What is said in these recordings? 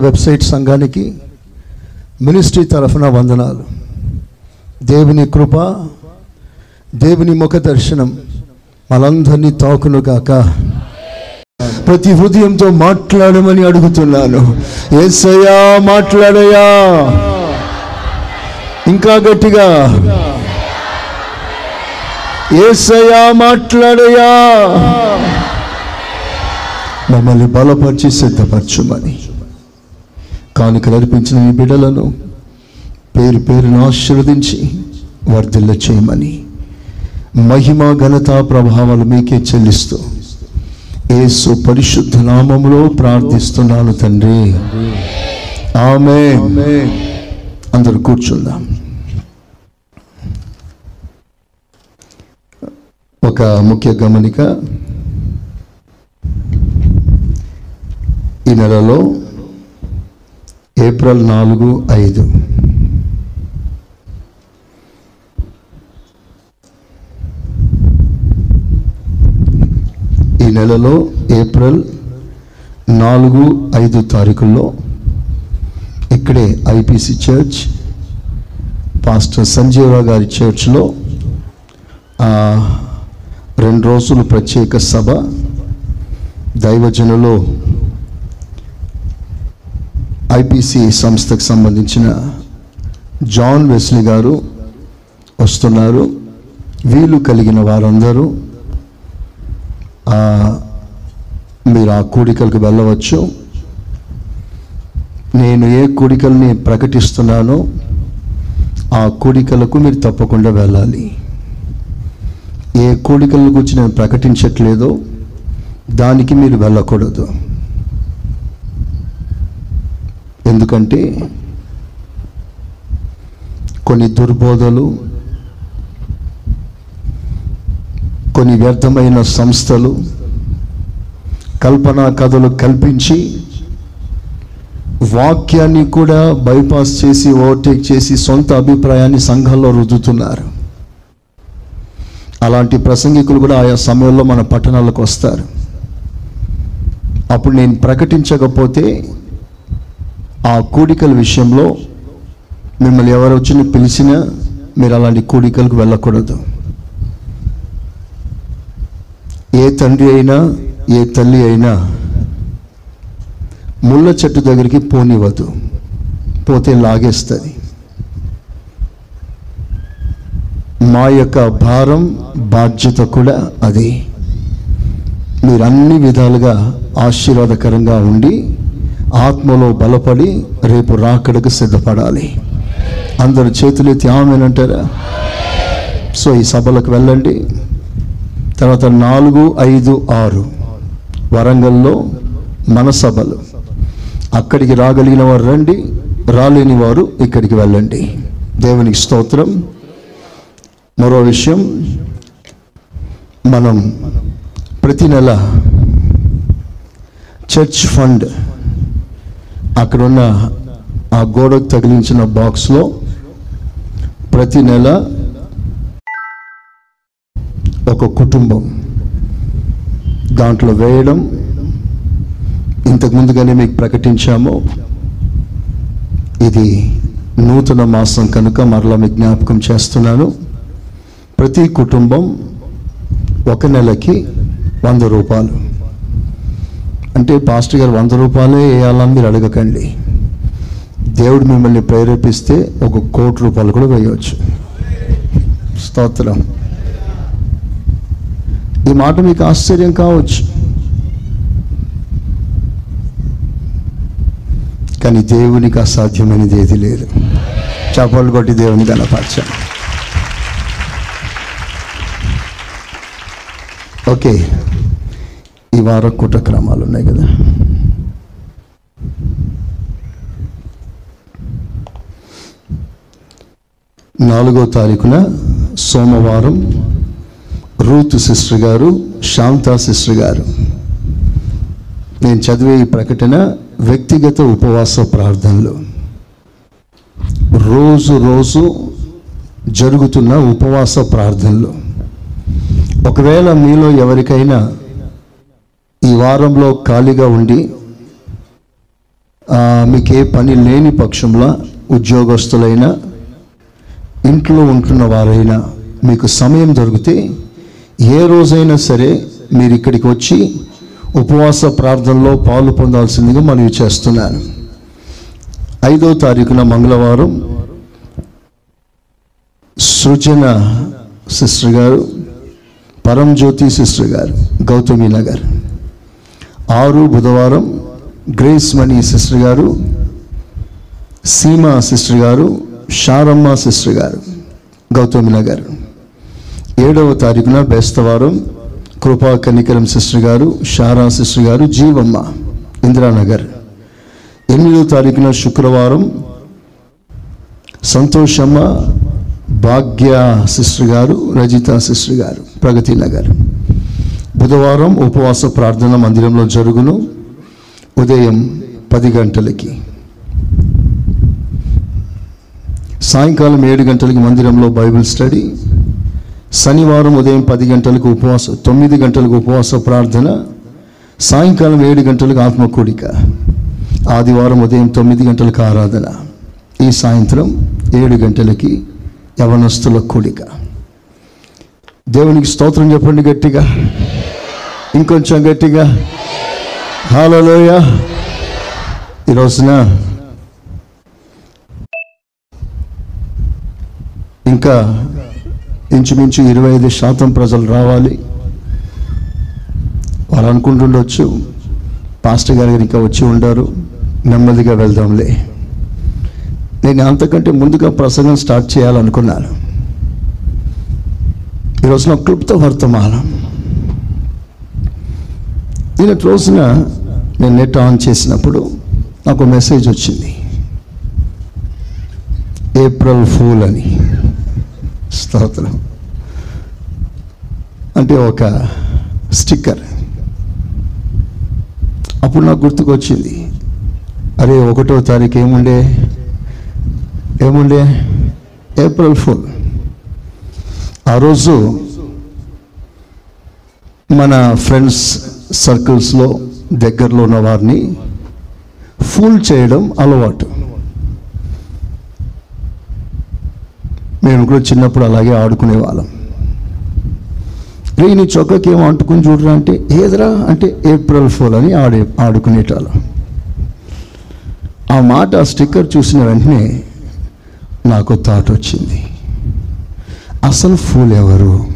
Website సంఘానికి ministry తరఫున వందనాలు. దేవుని కృప దేవుని ముఖ దర్శనం మనందరినీ తాకును కాక ప్రతి హృదయంతో మాట్లాడమని అడుగుతున్నాను. ఏసయ్యా మాట్లాడయా ఇంకా గట్టిగా. ఏసయ్యా మాట్లాడయా మమ్మల్ని బలపరిచి సిద్ధపరచుమని. కానుకలు అర్పించిన ఈ బిడ్డలను పేరు పేరును ఆశీర్వదించి వర్ధిల్ల చేయమని మహిమ ఘనత ప్రభావాలు మీకే చెల్లిస్తూ ఏసు పరిశుద్ధ నామంలో ప్రార్థిస్తున్నాను తండ్రి. ఆమె అందరు కూర్చుందాం. ఒక ముఖ్య గమనిక. ఈ నెలలో ఏప్రిల్ నాలుగు ఐదు. ఈ నెలలో ఏప్రిల్ నాలుగు ఐదు తారీఖుల్లో ఇక్కడే ఐపీసీ చర్చ్ పాస్టర్ సంజీవ గారి చర్చ్లో రెండు రోజులు ప్రత్యేక సభ దైవజనలో ఐపీసీ సంస్థకు సంబంధించిన జాన్ వెస్లీ గారు వస్తున్నారు. వీలు కలిగిన వారందరూ మీరు ఆ కూడికలకు వెళ్ళవచ్చు. నేను ఏ కూడికల్ని ప్రకటిస్తున్నానో ఆ కూడికలకు మీరు తప్పకుండా వెళ్ళాలి. ఏ కూడికల గురించి నేను ప్రకటించట్లేదో దానికి మీరు వెళ్ళకూడదు. ఎందుకంటే కొన్ని దుర్బోధలు కొన్ని వ్యర్థమైన సంస్థలు కల్పనా కథలు కల్పించి వాక్యాన్ని కూడా బైపాస్ చేసి ఓవర్టేక్ చేసి సొంత అభిప్రాయాన్ని సంఘంలో రుద్దుతున్నారు. అలాంటి ప్రసంగికులు కూడా ఆయా సమయంలో మన పట్టణాలకు వస్తారు. అప్పుడు నేను ప్రకటించకపోతే ఆ కూడికల విషయంలో మిమ్మల్ని ఎవరు వచ్చిన పిలిచినా మీరు అలాంటి కూడికలకు వెళ్ళకూడదు. ఏ తండ్రి అయినా ఏ తల్లి అయినా ముళ్ళ చెట్టు దగ్గరికి పోనివ్వదు పోతే లాగేస్తుంది. మా యొక్క భారం బాధ్యత కూడా అది. మీరు అన్ని విధాలుగా ఆశీర్వాదకరంగా ఉండి ఆత్మలో బలపడి రేపు రాకడకు సిద్ధపడాలి. అందరు చేతులు ఆమెనంటారా సో ఈ సభలకు వెళ్ళండి. తర్వాత నాలుగు ఐదు ఆరు వరంగల్లో మన సభలు అక్కడికి రాగలిగిన వారు రండి రాలేని వారు ఇక్కడికి వెళ్ళండి. దేవునికి స్తోత్రం. మరో విషయం మనం ప్రతి నెల చర్చ్ ఫండ్ అక్కడున్న ఆ గోడకు తగిలించిన బాక్స్లో ప్రతి నెల ఒక కుటుంబం దాంట్లో వేయడం ఇంతకు ముందుగానే మీకు ప్రకటించాము. ఇది నూతన మాసం కనుక మరలా మీకు జ్ఞాపకం చేస్తున్నాను. ప్రతి కుటుంబం ఒక నెలకి వంద రూపాయలు. అంటే పాస్టర్ గారు వంద రూపాయలే వేయాలని మీరు అడగకండి. దేవుడు మిమ్మల్ని ప్రేరేపిస్తే ఒక కోటి రూపాయలు కూడా వేయవచ్చు. స్తోత్రం. ఈ మాట మీకు ఆశ్చర్యం కావచ్చు. కానీ దేవునికి అసాధ్యమైనది ఏది లేదు. చపలు కొట్టి దేవుని కనపరచం ఓకే. ఈ వారం కుట్రక్రమాలు ఉన్నాయి కదా. నాలుగో తారీఖున సోమవారం రూత్ సిస్టర్ గారు శాంతా సిస్టర్ గారు. నేను చదివే ఈ ప్రకటన వ్యక్తిగత ఉపవాస ప్రార్థనలు. రోజు రోజు జరుగుతున్న ఉపవాస ప్రార్థనలు. ఒకవేళ మీలో ఎవరికైనా ఈ వారంలో ఖాళీగా ఉండి మీకు ఏ పని లేని పక్షంలో ఉద్యోగస్తులైనా ఇంట్లో ఉంటున్న వారైనా మీకు సమయం దొరికితే ఏ రోజైనా సరే మీరు ఇక్కడికి వచ్చి ఉపవాస ప్రార్థనలో పాలు పొందాల్సిందిగా మనవి చేస్తున్నాను. ఐదో తారీఖున మంగళవారం సృజన సిస్టర్ గారు పరంజ్యోతి సిస్టర్ గారు గౌతమి నగర్. ఆరు బుధవారం గ్రేస్ మణి సిస్టర్ గారు సీమా సిస్టర్ గారు షారమ్మ సిస్టర్ గారు గౌతమి నగర్ ఏడవ తారీఖున బేస్తవారం కృపా కనికరం సిస్టర్ గారు షారా సిస్టర్ గారు జీవమ్మ ఇందిరానగర్. ఎనిమిదవ తారీఖున శుక్రవారం సంతోషమ్మ భాగ్య సిస్టర్ గారు రజిత సిస్టర్ గారు ప్రగతి నగర్. బుధవారం ఉపవాస ప్రార్థన మందిరంలో జరుగును. ఉదయం పది గంటలకి. సాయంకాలం ఏడు గంటలకి మందిరంలో బైబిల్ స్టడీ. శనివారం ఉదయం పది గంటలకు ఉపవాస తొమ్మిది గంటలకు ఉపవాస ప్రార్థన. సాయంకాలం ఏడు గంటలకు ఆత్మకూడిక. ఆదివారం ఉదయం తొమ్మిది గంటలకు ఆరాధన. ఈ సాయంత్రం ఏడు గంటలకి యవనస్తుల కూడిక. దేవునికి స్తోత్రం చెప్పండి గట్టిగా. ఇంకొంచెం గట్టిగా. హాలలోయ ఈ రోజున ఇంకా ఇంచుమించు ఇరవై ఐదు శాతం ప్రజలు రావాలి. వారు అనుకుంటుండొచ్చు పాస్టర్ గారు ఇంకా వచ్చి ఉండారు నెమ్మదిగా వెళ్దాంలే. నేను అంతకంటే ముందుగా ప్రసంగం స్టార్ట్ చేయాలనుకున్నాను. ఈరోజున క్లుప్త వర్తమానం. నిన్నటి రోజున నేను నెట్ ఆన్ చేసినప్పుడు నాకు మెసేజ్ వచ్చింది. ఏప్రిల్ ఫూల్ అని. స్తోత్రం. అంటే ఒక స్టిక్కర్. అప్పుడు నాకు గుర్తుకొచ్చింది. అరే ఒకటో తారీఖు ఏముండే? ఏముండే? April fool. ఆ రోజు మన ఫ్రెండ్స్ సర్కిల్స్లో దగ్గరలో ఉన్న వారిని ఫూల్ చేయడం అలవాటు. మేము కూడా చిన్నప్పుడు అలాగే ఆడుకునే వాళ్ళం. రే నీ చొక్కకి ఏం అంటుకుని చూడరా అంటే ఏదరా అంటే ఏప్రిల్ ఫోల్ అని ఆడే ఆడుకునేటాళ్ళం. ఆ మాట ఆ స్టిక్కర్ చూసిన వెంటనే నాకు థాట్ వచ్చింది. అసలు ఫూల్ ఎవరు?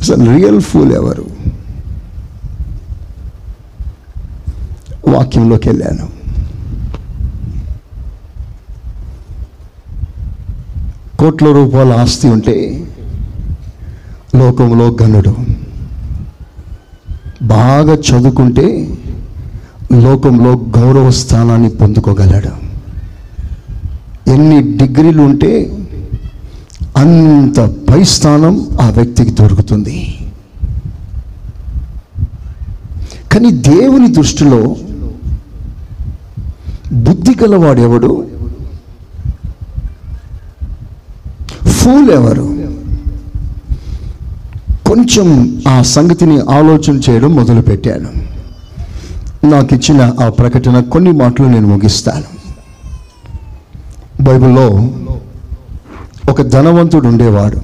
అసలు రియల్ ఫూల్ ఎవరు? వాక్యంలోకి వెళ్ళాను. కోట్ల రూపాయల ఆస్తి ఉంటే లోకంలో గనుడు బాగా చదువుకుంటే లోకంలో గౌరవ స్థానాన్ని పొందుకోగలడు. ఎన్ని డిగ్రీలు ఉంటే అంత పై స్థానం ఆ వ్యక్తికి దొరుకుతుంది. కానీ దేవుని దృష్టిలో బుద్ధి గలవాడు ఎవడు? ఫూల్ ఎవరు కొంచెం ఆ సంగతిని ఆలోచన చేయడం మొదలుపెట్టాను. నాకు ఇచ్చిన ఆ ప్రకటన కొన్ని మాటలు నేను ముగిస్తాను. బైబిల్లో ఒక ధనవంతుడు ఉండేవాడు.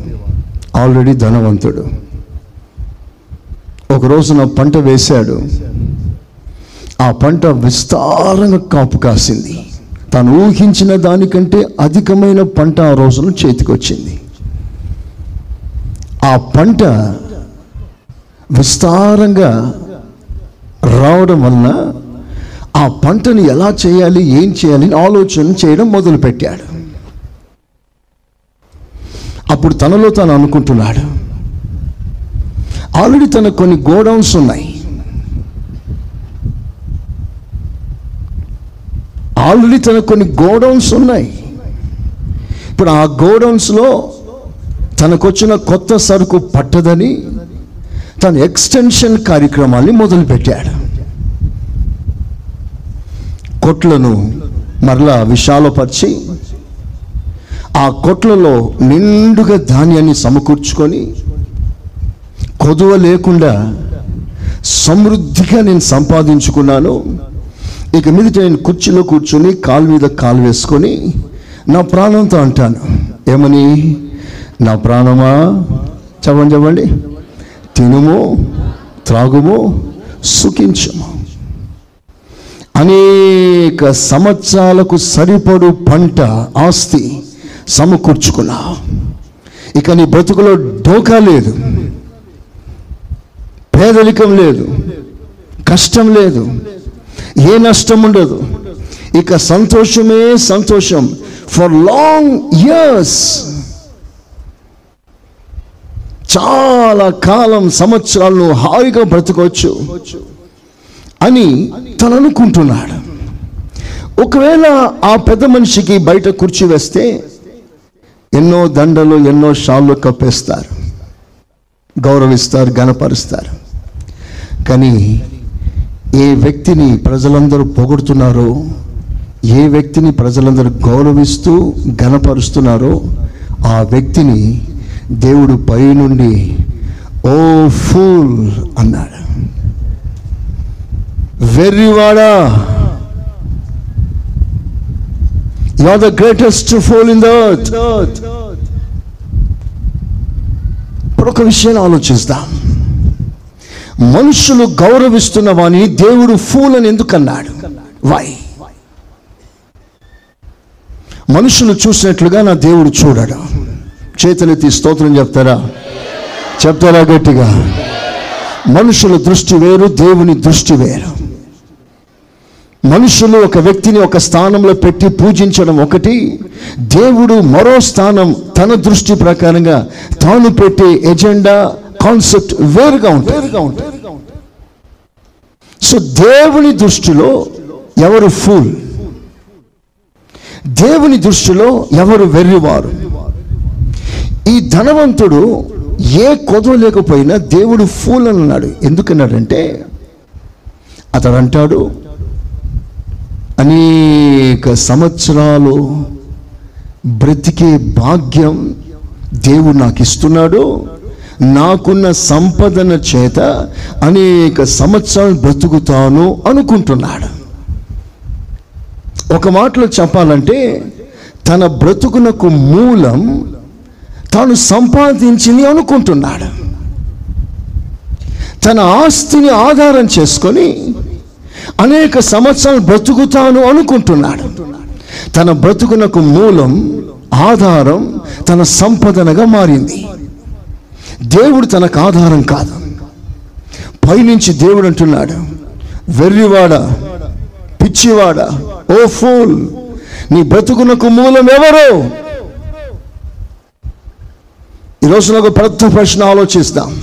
ఆల్రెడీ ధనవంతుడు. ఒక రోజున పంట వేశాడు. ఆ పంట విస్తారంగా కాపు కాసింది. తను ఊహించిన దానికంటే అధికమైన పంట ఆ రోజున చేతికొచ్చింది. ఆ పంట విస్తారంగా రావడం వలన ఆ పంటను ఎలా చేయాలి ఏం చేయాలి అని ఆలోచన చేయడం మొదలుపెట్టాడు. అప్పుడు తనలో తాను అనుకుంటున్నాడు. ఆల్రెడీ తన కొన్ని గోడౌన్స్ ఉన్నాయి. ఆల్రెడీ తన కొన్ని గోడౌన్స్ ఉన్నాయి. ఇప్పుడు ఆ గోడౌన్స్లో తనకొచ్చిన కొత్త సరుకు పట్టదని తన ఎక్స్టెన్షన్ కార్యక్రమాన్ని మొదలుపెట్టాడు. కొట్లను మరలా విశాలపరిచి ఆ కొట్లలో నిండుగా ధాన్యాన్ని సమకూర్చుకొని కొదువ లేకుండా సమృద్ధిగా నేను సంపాదించుకున్నాను. ఇక మీదట నేను కుర్చీలో కూర్చొని కాలు మీద కాలు వేసుకొని నా ప్రాణంతో అంటాను ఏమని? నా ప్రాణమా? చెప్పండి చెప్పండి. తినుము త్రాగుము సుఖించము. అనేక సంవత్సరాలకు సరిపడు పంట ఆస్తి సమకూర్చుకున్నా ఇక నీ బ్రతుకులో డోకా లేదు. పేదరికం లేదు. కష్టం లేదు. ఏ నష్టం ఉండదు. ఇక సంతోషమే సంతోషం. ఫర్ లాంగ్ ఇయర్స్ చాలా కాలం సంవత్సరాలను హాయిగా బ్రతకవచ్చు అని తను అనుకుంటున్నాడు ఒకవేళ ఆ పెద్ద మనిషికి బయట కూర్చి వేస్తే ఎన్నో దండలు ఎన్నో షాళ్ళు కప్పేస్తారు. గౌరవిస్తారు గణపరుస్తారు కానీ ఏ వ్యక్తిని ప్రజలందరూ పొగుడుతున్నారో ఏ వ్యక్తిని ప్రజలందరూ గౌరవిస్తూ గణపరుస్తున్నారో ఆ వ్యక్తిని దేవుడు పైనుండి ఓ ఫూల్ అన్నాడు. వెర్రివాడా! You are the greatest fool in the earth ఇప్పుడు ఒక విషయాన్ని ఆలోచిస్తాం. మనుషులు గౌరవిస్తున్న వాని దేవుడు ఫూల్ అని ఎందుకు అన్నాడు వై మనుషులు చూసినట్లుగా నా దేవుడు చూడడు. చేతులెత్తి స్తోత్రం చెప్తారా? చెప్తారా గట్టిగా? మనుషుల దృష్టి వేరు దేవుని దృష్టి వేరు. మనుషులు ఒక వ్యక్తిని ఒక స్థానంలో పెట్టి పూజించడం ఒకటి దేవుడు మరో స్థానం తన దృష్టి ప్రకారంగా తాను పెట్టే ఎజెండా కాన్సెప్ట్ వేరుగా ఉంటుంది. సో దేవుని దృష్టిలో ఎవరు ఫూల్? దేవుని దృష్టిలో ఎవరు వెర్రివారు? ఈ ధనవంతుడు ఏ కొదవ లేకపోయినా దేవుడు ఫూల్ అని అన్నాడు. ఎందుకన్నాడంటే అతడు అంటాడు అనేక సంవత్సరాలు బ్రతికే భాగ్యం దేవుడు నాకు ఇస్తున్నాడు నాకున్న సంపదన చేత అనేక సంవత్సరాలు బ్రతుకుతాను అనుకుంటున్నాడు. ఒక మాటలో చెప్పాలంటే తన బ్రతుకునకు మూలం తాను సంపాదించింది అనుకుంటున్నాడు. తన ఆస్తిని ఆధారం చేసుకొని అనేక సంవత్సరాలు బ్రతుకుతాను అనుకుంటున్నాడు. తన బ్రతుకునకు మూలం ఆధారం తన సంపదనగా మారింది. దేవుడు తనకు ఆధారం కాదు. పైనుంచి దేవుడు అంటున్నాడు వెర్రివాడ పిచ్చివాడ ఓ ఫూల్ నీ బ్రతుకునకు మూలం ఎవరు? ఈరోజు నాకు ప్రతి ప్రశ్న ఆలోచిస్తాం.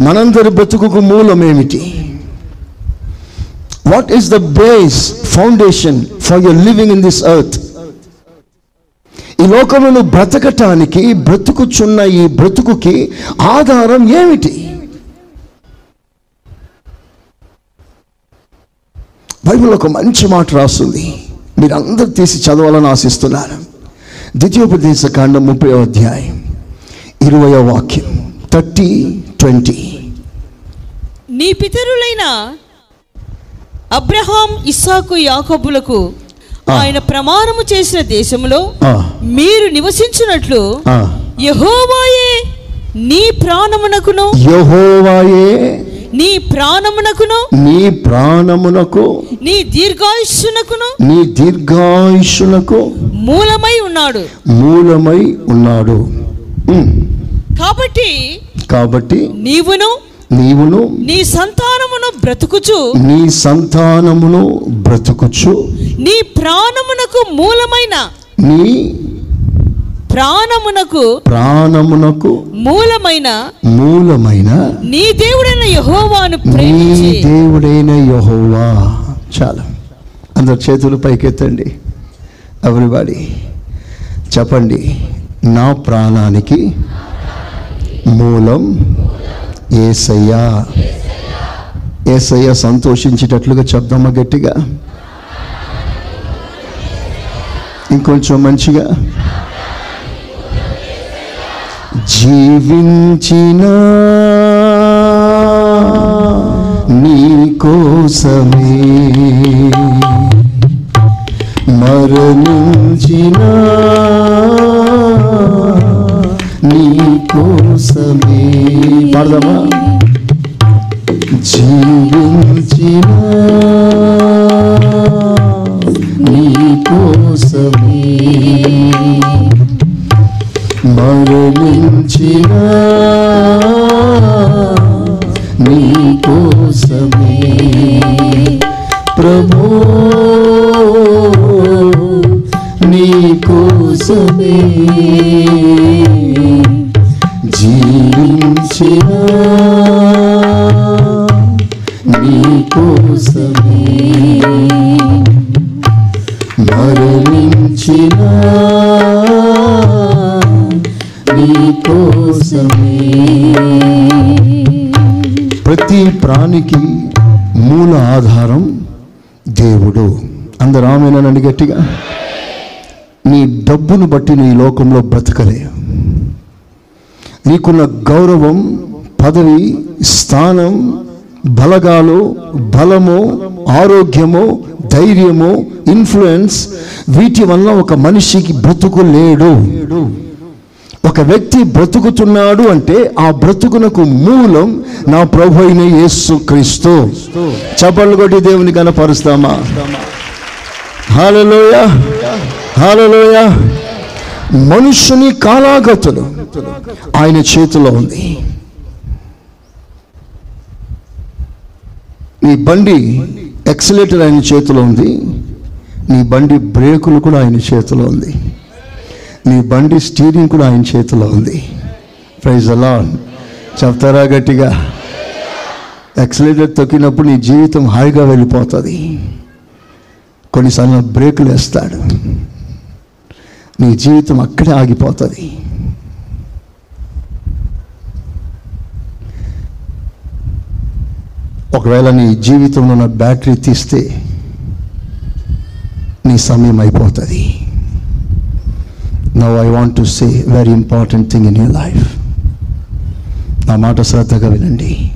మనందరి బ్రతుకుకు మూలం ఏమిటి? What is the base foundation for your living in this earth ఈ లోకంలో నువ్వు బ్రతకటానికి బ్రతుకుచున్న ఈ బ్రతుకుకి ఆధారం ఏమిటి? బైబిల్ ఒక మంచి మాట రాస్తుంది. మీరు అందరు తీసి చదవాలని ఆశిస్తున్నారు ద్వితీయోపదేశ కాండం ముప్పై అధ్యాయం ఇరవయో వాక్యం థర్టీ ట్వంటీ. నీ పితరులైన అబ్రహాం ఇస్సాకు యాకోబులకు. ఆయన ప్రమాణము చేసిన దేశంలో మీరు నివసించినట్లు. యెహోవాయే నీ ప్రాణమునకును. యెహోవాయే నీ ప్రాణమునకును. నీ ప్రాణమునకు. నీ దీర్ఘాయుష్యునకును నీ దీర్ఘాయుషులకు మూలమై ఉన్నాడు. మూలమై ఉన్నాడు. కాబట్టి కాబట్టి నీవును నీవును నీ సంతానమును బ్రతుకుచు. నీ సంతానమును బ్రతుకుచు. నీ ప్రాణమునకు మూలమైన. నీ ప్రాణమునకు ప్రాణమునకు మూలమైన. మూలమైన నీ దేవుడైన యెహోవాను నీ ప్రేమించి దేవుడైన యహోవా. చాలా. అందరు చేతులు పైకెత్తండి. ఎవ్రీబడి చెప్పండి. నా ప్రాణానికి మూలం ఏసయ్యా. ఏసయ్య సంతోషించేటట్లుగా చెప్దామా గట్టిగా? ఇంకొంచెం మంచిగా. జీవించిన నీ కోసమే మరణించిన నీ కోసమే పాడదామా? జీవించిన నీ కోసమే మరణించిన నీ కోసమే ప్రభు నీ కోసమే జీవించిన నీ కోసమే మరణించిన నీ కోసమే ప్రతి ప్రాణికి మూల ఆధారం దేవుడు. అందరూ ఆమెనండి గట్టిగా. నీ డబ్బును బట్టి నీ లోకంలో బ్రతకలే నీకున్న గౌరవం పదవి స్థానం బలగాలు బలము ఆరోగ్యము ధైర్యము ఇన్ఫ్లుయెన్స్ వీటి వల్ల ఒక మనిషికి బ్రతుకు లేడు. ఒక వ్యక్తి బ్రతుకుతున్నాడు అంటే ఆ బ్రతుకునకు మూలం నా ప్రభు అయిన యేసు క్రీస్తు. చప్పళ్ళు కొట్టి దేవుని కనపరుస్తామా హాలలోయ! హాలలోయ! మనుషుని కాలాగతులు ఆయన చేతిలో ఉంది. నీ బండి ఎక్సలేటర్ ఆయన చేతిలో ఉంది. నీ బండి బ్రేకులు కూడా ఆయన చేతిలో ఉంది. నీ బండి స్టీరింగ్ కూడా ఆయన చేతిలో ఉంది. ప్రైజ్ అలా చెప్తారా గట్టిగా? ఎక్సలేటర్ తొక్కినప్పుడు నీ జీవితం హాయిగా వెళ్ళిపోతుంది. కొన్నిసార్లు బ్రేకులు వేస్తాడు నీ జీవితం అక్కడే ఆగిపోతుంది. ఒకవేళ నీ జీవితంలో ఉన్న బ్యాటరీ తీస్తే నీ సమయం అయిపోతుంది. Now I want to say very important thing in your life నా మాట శ్రద్ధగా వినండి.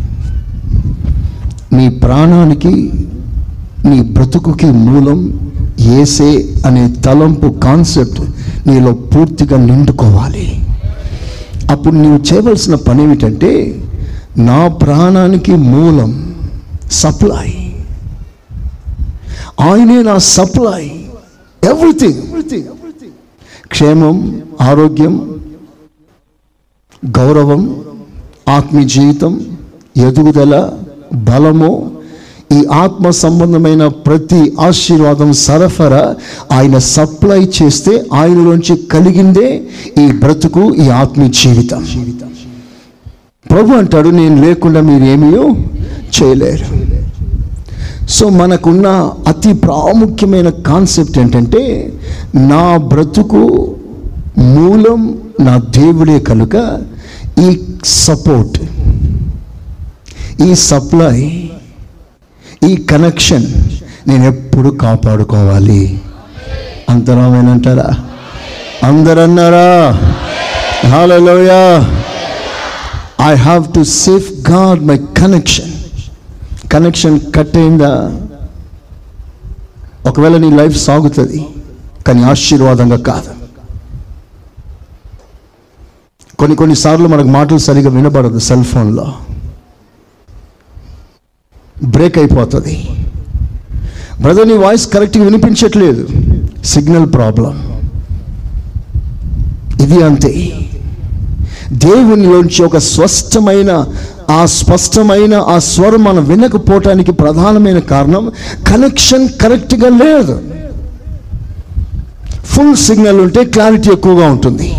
నీ ప్రాణానికి నీ బ్రతుకుకి మూలం ఏసే అనే తలంపు కాన్సెప్ట్ నీలో పూర్తిగా నిండుకోవాలి. అప్పుడు నీవు చేయవలసిన పని ఏమిటంటే నా ప్రాణానికి మూలం సప్లై. ఆయనే నా సప్లై. ఎవ్రీథింగ్. క్షేమం ఆరోగ్యం గౌరవం ఆత్మీయ జీవితం ఎదుగుదల బలము ఈ ఆత్మ సంబంధమైన ప్రతి ఆశీర్వాదం సరఫరా ఆయన సప్లై చేస్తే ఆయనలోంచి కలిగిందే ఈ బ్రతుకు ఈ ఆత్మీయ జీవితం. జీవితం ప్రభు అంటాడు నేను లేకుండా మీరేమీయో చేయలేరు. సో మనకున్న అతి ప్రాముఖ్యమైన కాన్సెప్ట్ ఏంటంటే నా బ్రతుకు మూలం నా దేవుడే కనుక ఈ సపోర్ట్ ఈ సప్లై ఈ కనెక్షన్ నేను ఎప్పుడు కాపాడుకోవాలి? అంతరామేనంటారా? అందరన్నారా? Hallelujah I have to save God my connection connection cut అయిందా ఒకవేళ నీ లైఫ్ సాగుతుంది కానీ ఆశీర్వాదంగా కాదు. కొన్ని కొన్నిసార్లు మనకు మాటలు సరిగా వినబడదు సెల్ ఫోన్లో. బ్రేక్ అయిపోతుంది. బ్రదర్ నీ వాయిస్ కరెక్ట్గా వినిపించట్లేదు. సిగ్నల్ ప్రాబ్లం ఇది అంతే. దేవునిలోంచి ఒక స్పష్టమైన ఆ స్పష్టమైన ఆ స్వరం మనం వినకపోవటానికి ప్రధానమైన కారణం కనెక్షన్ కరెక్ట్గా లేదు. ఫుల్ సిగ్నల్ ఉంటే క్లారిటీ ఎక్కువగా ఉంటుంది.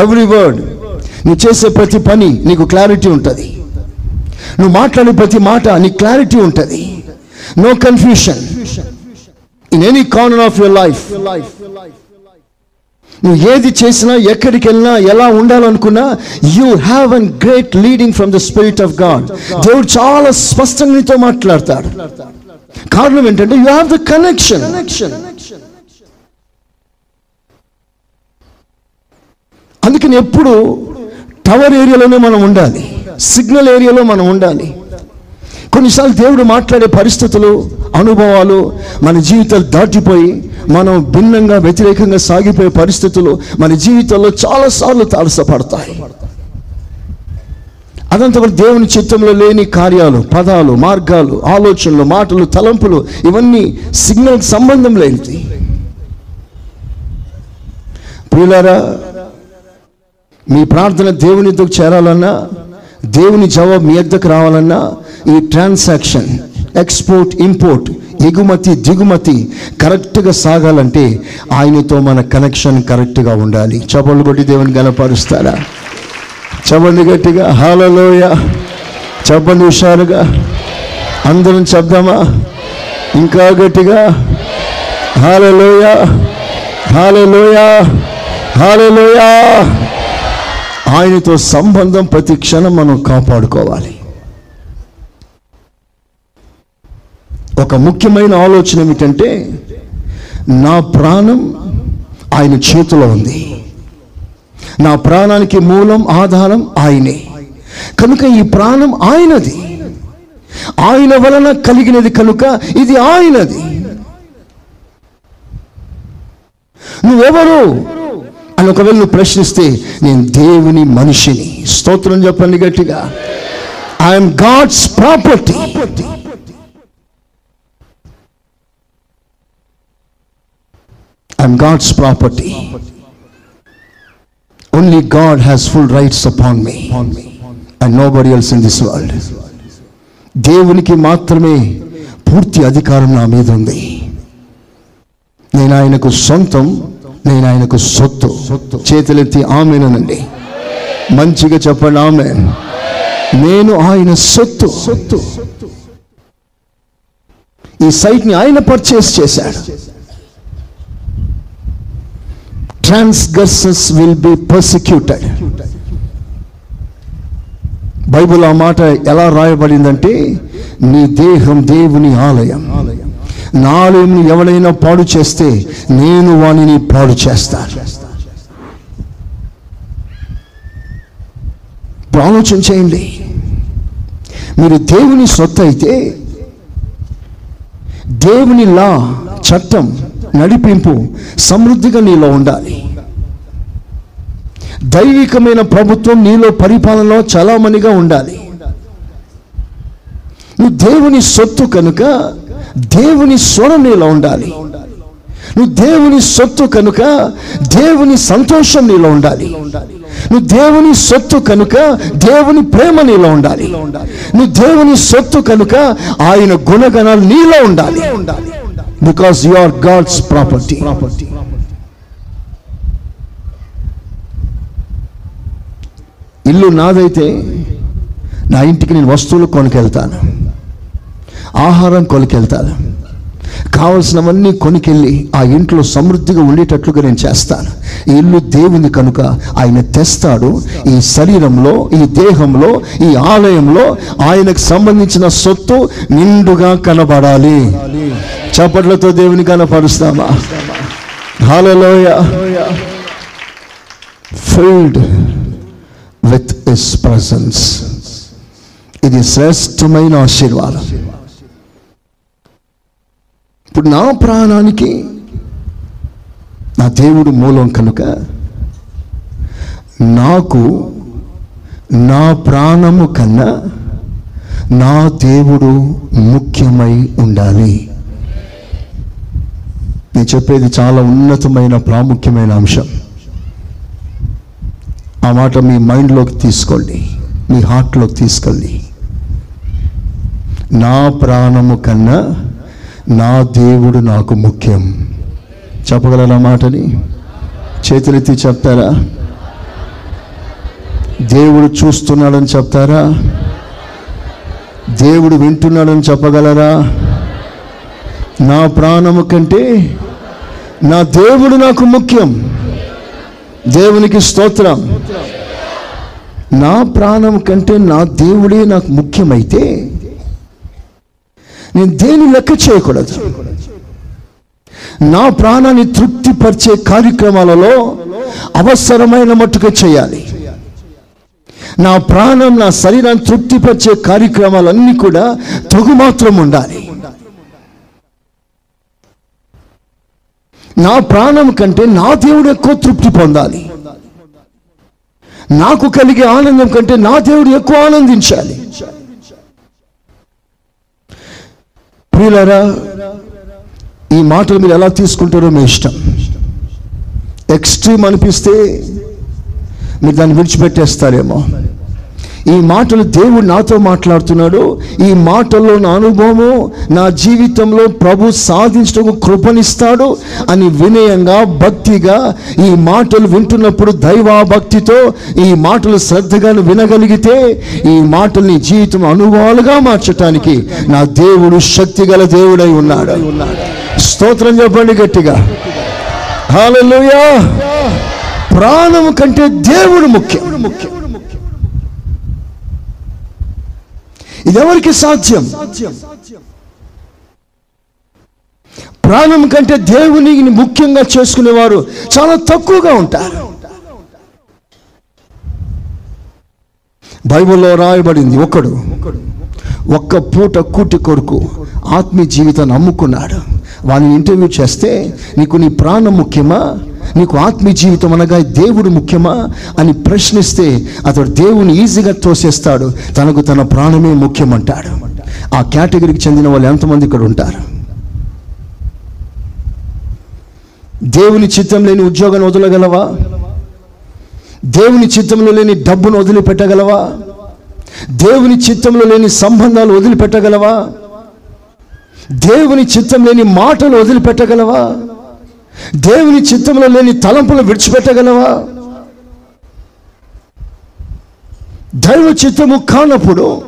ఎవ్రీ వర్డ్ నువ్వు చేసే ప్రతి పని నీకు క్లారిటీ ఉంటుంది. నువ్వు మాట్లాడే ప్రతి మాట నీ క్లారిటీ ఉంటుంది. No confusion in any corner of your life నువ్వు ఏది చేసినా ఎక్కడికి వెళ్ళినా ఎలా ఉండాలనుకున్నా you have an great leading from the spirit of God దేవుడు చాలా స్పష్టంగా నీతో మాట్లాడతాడు. కారణం ఏంటంటే యూ హ్యావ్ ద కనెక్షన్ అందుకని ఎప్పుడు టవర్ ఏరియాలోనే మనం ఉండాలి. సిగ్నల్ ఏరియాలో మనం ఉండాలి. కొన్నిసార్లు దేవుడు మాట్లాడే పరిస్థితులు అనుభవాలు మన జీవితాలు దాటిపోయి మనం భిన్నంగా వ్యతిరేకంగా సాగిపోయే పరిస్థితులు మన జీవితంలో చాలాసార్లు తారసపడతాయి. అదంతా దేవుని చిత్తంలో లేని కార్యాలు పదాలు మార్గాలు ఆలోచనలు మాటలు తలంపులు ఇవన్నీ సిగ్నల్ సంబంధం లేనిది. ప్రియులారా మీ ప్రార్థన దేవుని చేరాలన్నా దేవుని జవాబు మీ ఎద్దకు రావాలన్నా ఈ ట్రాన్సాక్షన్ ఎక్స్పోర్ట్ ఇంపోర్ట్ ఎగుమతి దిగుమతి కరెక్ట్గా సాగాలంటే ఆయనతో మన కనెక్షన్ కరెక్ట్గా ఉండాలి. చపలు కొట్టి దేవుని గనపరుస్తారా చెప్పండి గట్టిగా హాలలోయ చెప్పండి హుషారుగా అందరం చెప్దామా? ఇంకా గట్టిగా హాలలోయ హాలలోయ హాలలోయ ఆయనతో సంబంధం ప్రతి క్షణం మనం కాపాడుకోవాలి. ఒక ముఖ్యమైన ఆలోచన ఏమిటంటే నా ప్రాణం ఆయన చేతిలో ఉంది. నా ప్రాణానికి మూలం ఆధారం ఆయనే. కనుక ఈ ప్రాణం ఆయనది. ఆయన వలన కలిగినది కనుక ఇది ఆయనది. నువ్వెవరు? అని ఒకవేళ నువ్వు ప్రశ్నిస్తే నేను దేవుని మనిషిని. స్తోత్రం చెప్పండి గట్టిగా. I'm God's property I'm God's property only God has full rights upon me and nobody else in this world దేవునికి మాత్రమే పూర్తి అధికారం నా మీద ఉంది. నేను ఆయనకు సొంతం. నేను ఆయనకు సొత్తు. చేతులెత్తి ఆమెనండి మంచిగా చెప్పండి ఆమె నేను ఆయన సొత్తు. సొత్తు. ఈ సైట్ని ఆయన పర్చేస్ చేశాడు. Transgressors will be persecuted Bible ఆ మాట ఎలా రాయబడిందంటే నీ దేహం దేవుని ఆలయం. నా ఆలయంని ఎవడైనా పాడు చేస్తే నేను వానిని పాడు చేస్తాను ఇప్పుడు ఆలోచన చేయండి. మీరు దేవుని సొత్తు అయితే దేవుని లా చట్టం నడిపింపు సమృద్ధిగా నీలో ఉండాలి. దైవికమైన ప్రభుత్వం నీలో పరిపాలనలో చలామణిగా ఉండాలి. నువ్వు దేవుని సొత్తు కనుక దేవుని స్వరం నీలో ఉండాలి. నువ్వు దేవుని సొత్తు కనుక దేవుని సంతోషం నీలో ఉండాలి. నువ్వు దేవుని సొత్తు కనుక దేవుని ప్రేమ నీలో ఉండాలి. నువ్వు దేవుని సొత్తు కనుక ఆయన గుణగణాలు నీలో ఉండాలి. Because you are God's property ఇల్లు నాదైతే నా ఇంటికి నేను వస్తువులు కొనుకెళ్తాను ఆహారం కొలికెళ్తాను కావలసినవన్నీ కొనికెళ్ళి ఆ ఇంట్లో సమృద్ధిగా ఉండేటట్లుగా నేను చేస్తాను. ఈ ఇల్లు దేవుని కనుక ఆయన తెస్తాడు. ఈ శరీరంలో ఈ దేహంలో ఈ ఆలయంలో ఆయనకు సంబంధించిన సొత్తు నిండుగా కనబడాలి. చప్పట్లతో దేవుని కనపరుస్తామా? హాలలోయ ఫిల్డ్ విత్ ఇస్ ప్రజెన్స్ ఇది శ్రేష్టమైన ఆశీర్వాదం. ఇప్పుడు నా ప్రాణానికి నా దేవుడు మూలం కనుక నాకు నా ప్రాణము కన్నా నా దేవుడు ముఖ్యమై ఉండాలి. నేను చెప్పేది చాలా ఉన్నతమైన ప్రాముఖ్యమైన అంశం. ఆ మాట మీ మైండ్లోకి తీసుకోండి. మీ హార్ట్లోకి తీసుకెళ్ళి నా ప్రాణము కన్నా నా దేవుడు నాకు ముఖ్యం. చెప్పగలరా మాటని? చేతులెత్తి చెప్తారా? దేవుడు చూస్తున్నాడని చెప్తారా? దేవుడు వింటున్నాడని చెప్పగలరా? నా ప్రాణము కంటే నా దేవుడు నాకు ముఖ్యం. దేవునికి స్తోత్రం. నా ప్రాణం కంటే నా దేవుడే నాకు ముఖ్యమైతే నేను దేని లెక్క చేయకూడదు? నా ప్రాణాన్ని తృప్తిపరిచే కార్యక్రమాలలో అవసరమైన మట్టుగా చేయాలి. నా ప్రాణం నా శరీరాన్ని తృప్తిపరిచే కార్యక్రమాలన్నీ కూడా తగు మాత్రం ఉండాలి. నా ప్రాణం కంటే నా దేవుడు ఎక్కువ తృప్తి పొందాలి. నాకు కలిగే ఆనందం కంటే నా దేవుడు ఎక్కువ ఆనందించాలి. ప్రియులరా ఈ మాటలు మీరు ఎలా తీసుకుంటారో మీ ఇష్టం. ఎక్స్ట్రీమ్ అనిపిస్తే మీరు దాన్ని విడిచిపెట్టేస్తారేమో. ఈ మాటలు దేవుడు నాతో మాట్లాడుతున్నాడు. ఈ మాటల్లో నా అనుభవము నా జీవితంలో ప్రభు సాధించడం కృపనిస్తాడు అని వినయంగా భక్తిగా ఈ మాటలు వింటున్నప్పుడు దైవాభక్తితో ఈ మాటలు శ్రద్ధగా వినగలిగితే ఈ మాటలు నీ జీవితం అనుభవాలుగా మార్చటానికి నా దేవుడు శక్తిగల దేవుడై ఉన్నాడు. స్తోత్రం చెప్పండి గట్టిగా. హల్లెలూయా. ప్రాణం కంటే దేవుడు ముఖ్యం ముఖ్యం. ఇది ఎవరికి సాధ్యం? ప్రాణం కంటే దేవుని ముఖ్యంగా చేసుకునేవారు చాలా తక్కువగా ఉంటారు. బైబిల్లో రాయబడింది ఒకడు. ఒక్క పూట కూటి కొరకు ఆత్మీయ జీవితాన్ని అమ్ముకున్నాడు. వాళ్ళని ఇంటర్వ్యూ చేస్తే నీకు నీ ప్రాణం ముఖ్యమా? నీకు ఆత్మీయ జీవితం అనగా దేవుడు ముఖ్యమా అని ప్రశ్నిస్తే అతడు దేవుని ఈజీగా తోసేస్తాడు తనకు తన ప్రాణమే ముఖ్యమంటాడు. ఆ కేటగిరీకి చెందిన వాళ్ళు ఎంతమంది ఇక్కడ ఉంటారు? దేవుని చిత్తం లేని ఉద్యోగాన్ని వదలగలవా? దేవుని చిత్తంలో లేని డబ్బును వదిలిపెట్టగలవా? దేవుని చిత్తంలో లేని సంబంధాలు వదిలిపెట్టగలవా? దేవుని చిత్తం లేని మాటలు వదిలిపెట్టగలవా? దేవుని చిత్తంలో లేని తలంపులు విడిచిపెట్టగలవా? దైవ చిత్తము కానప్పుడు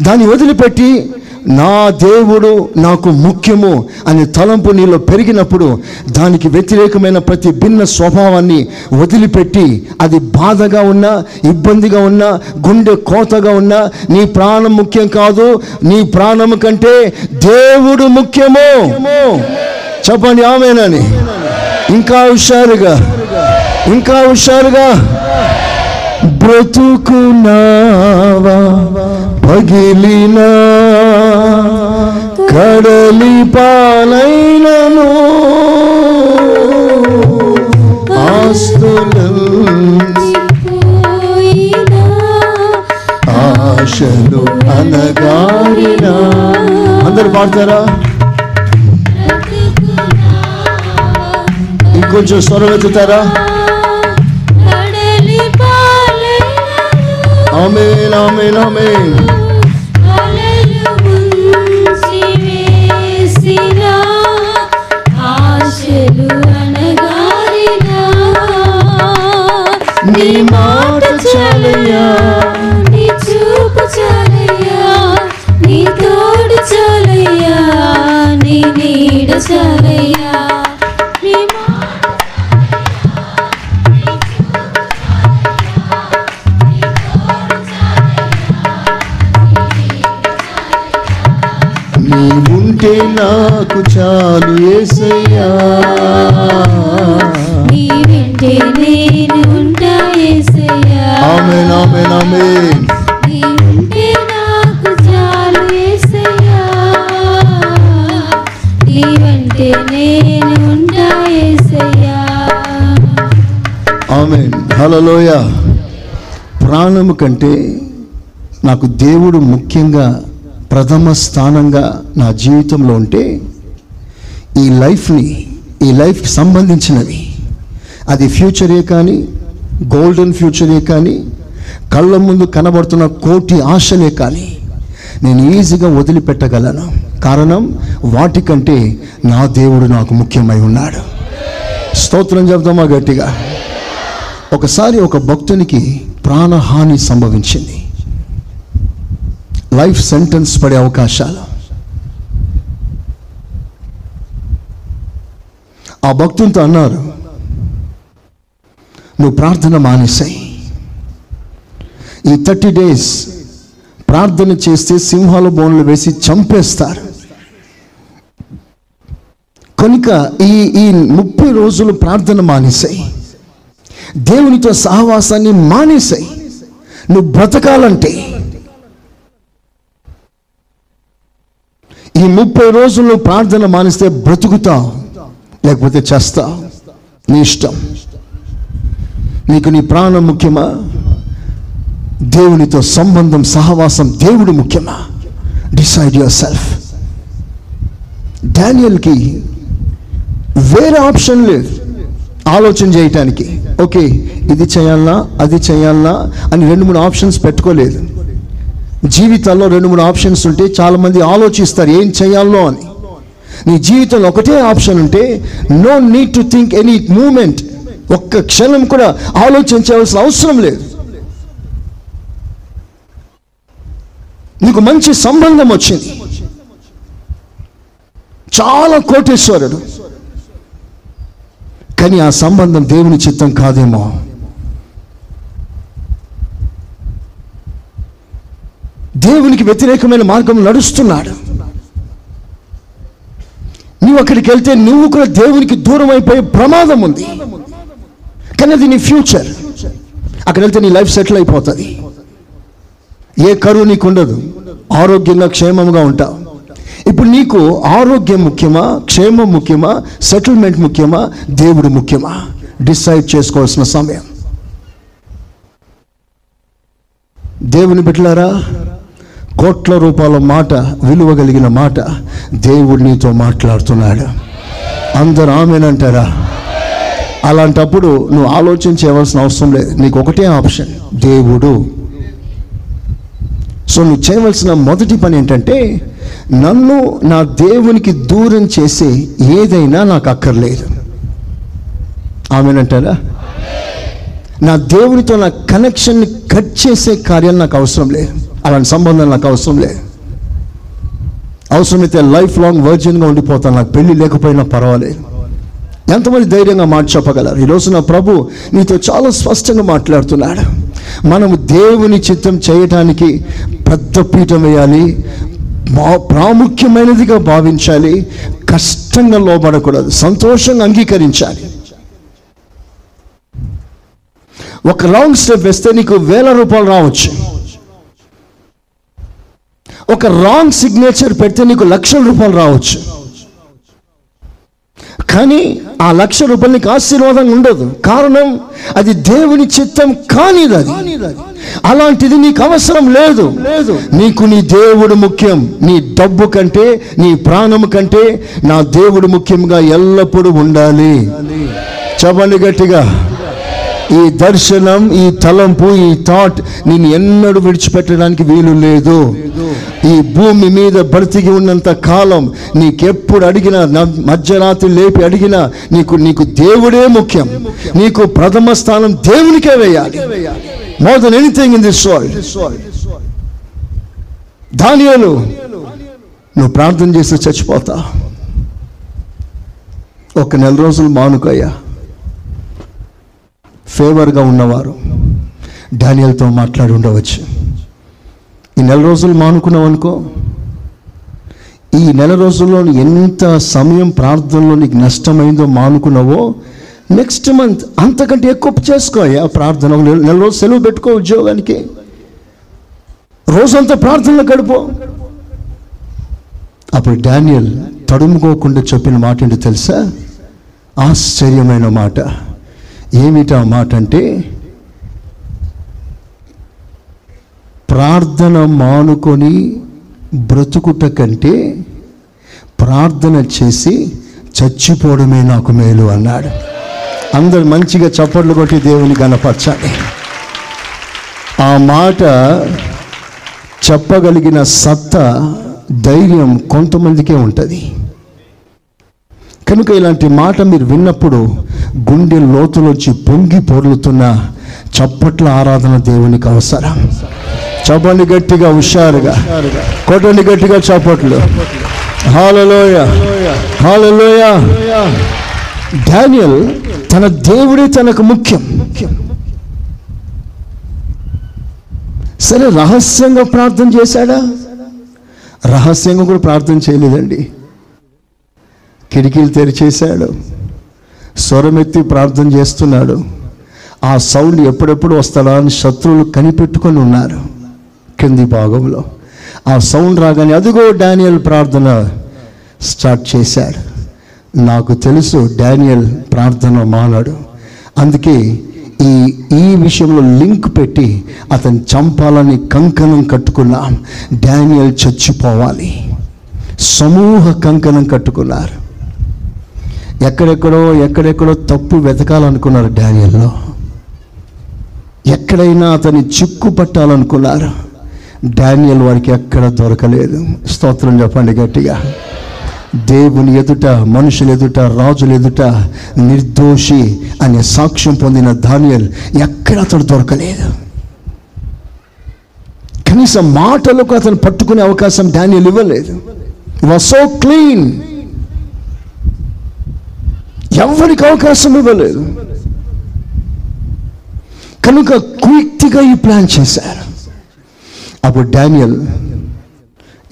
దాన్ని వదిలిపెట్టి నా దేవుడు నాకు ముఖ్యము అనే తలంపు నీలో పెరిగినప్పుడు దానికి వ్యతిరేకమైన ప్రతి భిన్న స్వభావాన్ని వదిలిపెట్టి అది బాధగా ఉన్నా ఇబ్బందిగా ఉన్నా గుండె కోతగా ఉన్నా నీ ప్రాణం ముఖ్యం కాదు నీ ప్రాణం కంటే దేవుడు ముఖ్యము. చెప్పండి ఆమెనని. ఇంకా హుషారుగా ఇంకా హుషారుగా. బ్రతుకున్నావా పగిలిన కడలి పాలైనను ఆస్తులు ఆశలు అనగారినా అందరు పాడతారా? ఇంకొంచెం స్వరం ఎత్తుతారా ఆమెన్ ఆమెన్ ఆమెన్ నీ మాట చాలయ్యా నీ చూపు చాలయ్యా నీ తోడు చాలయ్యా నీ నీడ చాలయ్యా నీవుంటే నాకు చాలు ఏసయ్యా. నీ వెంటే నేను ఉంటా యేసయ్యా ఆమెన్ ఆమెన్ ఆమెన్. నీ ఉంటే నాకు చాలు యేసయ్యా నీ వెంటే నేను ఉంటా యేసయ్యా ఆమెన్. హలోయ ప్రాణము కంటే నాకు దేవుడు ముఖ్యంగా ప్రథమ స్థానంగా నా జీవితంలో ఉంటే ఈ లైఫ్ని ఈ లైఫ్ సంబంధించినవి అది ఫ్యూచరే కానీ గోల్డెన్ ఫ్యూచరే కానీ కళ్ళ ముందు కనబడుతున్న కోటి ఆశలే కానీ నేను ఈజీగా వదిలిపెట్టగలను. కారణం వాటికంటే నా దేవుడు నాకు ముఖ్యమై ఉన్నాడు. స్తోత్రం చెప్దామా గట్టిగా? ఒకసారి ఒక భక్తునికి ప్రాణహాని సంభవించింది. లైఫ్ సెంటెన్స్ పడే అవకాశాలు. ఆ భక్తులతో అన్నారు నువ్వు ప్రార్థన మానేసాయి ఈ థర్టీ డేస్ ప్రార్థన చేస్తే సింహాల బోన్లు వేసి చంపేస్తారు. కనుక ఈ ఈ ముప్పై రోజులు ప్రార్థన మానేసాయి దేవునితో సహవాసాన్ని మానేసాయి నువ్వు బ్రతకాలంటే ఈ ముప్పై రోజులు ప్రార్థన మానిస్తే బ్రతుకుతావు లేకపోతే చేస్తావు నీ ఇష్టం. నీకు నీ ప్రాణం ముఖ్యమా? దేవునితో సంబంధం సహవాసం దేవుడు ముఖ్యమా? డిసైడ్ యువర్ సెల్ఫ్ డానియల్కి వేరే ఆప్షన్ లేదు. ఆలోచన చేయటానికి. ఓకే ఇది చేయాలనా అది చేయాలనా అని రెండు మూడు ఆప్షన్స్ పెట్టుకోలేదు. జీవితాల్లో రెండు మూడు ఆప్షన్స్ ఉంటే చాలామంది ఆలోచిస్తారు ఏం చేయాలో అని. నీ జీవితంలో ఒకటే ఆప్షన్ ఉంటే no need to think any moment ఒక్క క్షణం కూడా ఆలోచించవలసిన అవసరం లేదు. నీకు మంచి సంబంధం వచ్చింది. చాలా కోటేశ్వరుడు. కానీ ఆ సంబంధం దేవుని చిత్తం కాదేమో. దేవునికి వ్యతిరేకమైన మార్గం నడుస్తున్నాడు. నువ్వు అక్కడికి వెళ్తే నువ్వు కూడా దేవునికి దూరం అయిపోయే ప్రమాదం ఉంది. కానీ అది నీ ఫ్యూచర్. అక్కడ వెళ్తే నీ లైఫ్ సెటిల్ అయిపోతుంది. ఏ కరువు నీకు ఉండదు. ఆరోగ్యంగా క్షేమంగా ఉంటావు. ఇప్పుడు నీకు ఆరోగ్యం ముఖ్యమా క్షేమం ముఖ్యమా సెటిల్మెంట్ ముఖ్యమా దేవుడు ముఖ్యమా? డిసైడ్ చేసుకోవాల్సిన సమయం. దేవుని బిడ్డలారా కోట్ల రూపాయల మాట విలువ కలిగిన మాట దేవుడు నీతో మాట్లాడుతున్నాడు. అందరు ఆమెనంటారా? అలాంటప్పుడు నువ్వు ఆలోచన చేయవలసిన అవసరం లేదు. నీకు ఒకటే ఆప్షన్ దేవుడు. సో నువ్వు చేయవలసిన మొదటి పని ఏంటంటే నన్ను నా దేవునికి దూరం చేసే ఏదైనా నాకు అక్కర్లేదు. ఆమెనంటారా? నా దేవునితో నా కనెక్షన్ని కట్ చేసే కార్యాలు నాకు అవసరం లేదు. అలాంటి సంబంధం నాకు అవసరం లేదు అవసరమైతే లైఫ్ లాంగ్ వర్జిన్గా ఉండిపోతాను. నాకు పెళ్ళి లేకపోయినా పర్వాలేదు ఎంతమంది ధైర్యంగా మాట చెప్పగలరు? ఈరోజు నా ప్రభు నీతో చాలా స్పష్టంగా మాట్లాడుతున్నాడు. మనము దేవుని చిత్తం చేయటానికి పెద్ద పీఠం వేయాలి. మా- ప్రాముఖ్యమైనదిగా భావించాలి. కష్టంగా లోబడకూడదు. సంతోషంగా అంగీకరించాలి. ఒక రాంగ్ స్టెప్ వేస్తే నీకు వేల రూపాయలు రావచ్చు. ఒక రాంగ్ సిగ్నేచర్ పెడితే నీకు లక్షల రూపాయలు రావచ్చు. కానీ ఆ లక్ష రూపాయలు నీకు ఆశీర్వాదం ఉండదు. కారణం అది దేవుని చిత్తం కానిది అది. అలాంటిది నీకు అవసరం లేదు. లేదు నీకు నీ దేవుడు ముఖ్యం. నీ డబ్బు కంటే నీ ప్రాణం కంటే నా దేవుడు ముఖ్యంగా ఎల్లప్పుడూ ఉండాలి. చెప్పండి గట్టిగా. ఈ దర్శనం ఈ తలంపు ఈ థాట్ నేను ఎన్నడూ విడిచిపెట్టడానికి వీలు లేదు. ఈ భూమి మీద బ్రతికి ఉన్నంత కాలం నీకెప్పుడు అడిగినా మధ్యరాత్రి లేపి అడిగినా నీకు నీకు దేవుడే ముఖ్యం. నీకు ప్రథమ స్థానం దేవునికే వేయాలి. More than anything in this world నువ్వు ప్రార్థన చేస్తే చచ్చిపోతా. ఒక నెల రోజులు మానుకయ్యా. ఫేవర్గా ఉన్నవారు. డానియల్తో మాట్లాడి ఉండవచ్చు. ఈ నెల రోజులు మానుకున్నాం అనుకో. ఈ నెల రోజుల్లో ఎంత సమయం ప్రార్థనలో నీకు నష్టమైందో మానుకున్నావో నెక్స్ట్ మంత్ అంతకంటే ఎక్కువ చేసుకో ప్రార్థన. నెల నెల రోజు సెలవు పెట్టుకో ఉద్యోగానికి. రోజంతా ప్రార్థనలో గడుపు. అప్పుడు డానియల్ తడుముకోకుండా చెప్పిన మాట ఏంటో తెలుసా? ఆశ్చర్యమైన మాట. ఏమిటా మాట అంటే ప్రార్థన మానుకొని బ్రతుకుట కంటే ప్రార్థన చేసి చచ్చిపోవడమే నాకు మేలు అన్నాడు. అందరు మంచిగా చప్పట్లు కొట్టి దేవుని కనపరచాలి ఆ మాట చెప్పగలిగిన సత్తా ధైర్యం కొంతమందికే ఉంటుంది. కనుక ఇలాంటి మాట మీరు విన్నప్పుడు గుండె లోతులోంచి పొంగి పొర్లుతున్న చప్పట్ల ఆరాధన దేవునికి అవసరం. చప్పండి గట్టిగా హుషారుగా. కొట్టండి గట్టిగా చప్పట్లు. హాలలోయ హాలలోయ డానియల్ తన దేవుడే తనకు ముఖ్యం. సరే రహస్యంగా ప్రార్థన చేశాడా? రహస్యంగా కూడా ప్రార్థన చేయలేదండి. కిటికీలు తెరిచేశాడు. స్వరమెత్తి ప్రార్థన చేస్తున్నాడు. ఆ సౌండ్ ఎప్పుడెప్పుడు వస్తాడా అని శత్రువులు కనిపెట్టుకొని ఉన్నారు. కింది భాగంలో. ఆ సౌండ్ రాగానే అదిగో డానియల్ ప్రార్థన స్టార్ట్ చేశాడు నాకు తెలుసు డానియల్ ప్రార్థన మానాడు. అందుకే ఈ ఈ విషయంలో లింక్ పెట్టి అతను చంపాలని కంకణం కట్టుకున్నాం. డానియల్ చచ్చిపోవాలి. సమూహ కంకణం కట్టుకున్నారు. ఎక్కడెక్కడో ఎక్కడెక్కడో తప్పు వెతకాలనుకున్నారు డానియల్లో. ఎక్కడైనా అతని చిక్కు పట్టాలనుకున్నారు. డానియల్ వారికి ఎక్కడ దొరకలేదు. స్తోత్రం చెప్పండి గట్టిగా. దేవుని ఎదుట మనుషుల ఎదుట రాజుల ఎదుట నిర్దోషి అనే సాక్ష్యం పొందిన ధాన్యల్ ఎక్కడ అతడు దొరకలేదు. కనీసం మాటలకు అతను పట్టుకునే అవకాశం డానియల్ ఇవ్వలేదు. వాజ్ సో క్లీన్ ఎవరికి అవకాశం ఇవ్వలేదు. కనుక క్విక్గా ఈ ప్లాన్ చేశారు. అప్పుడు డానియల్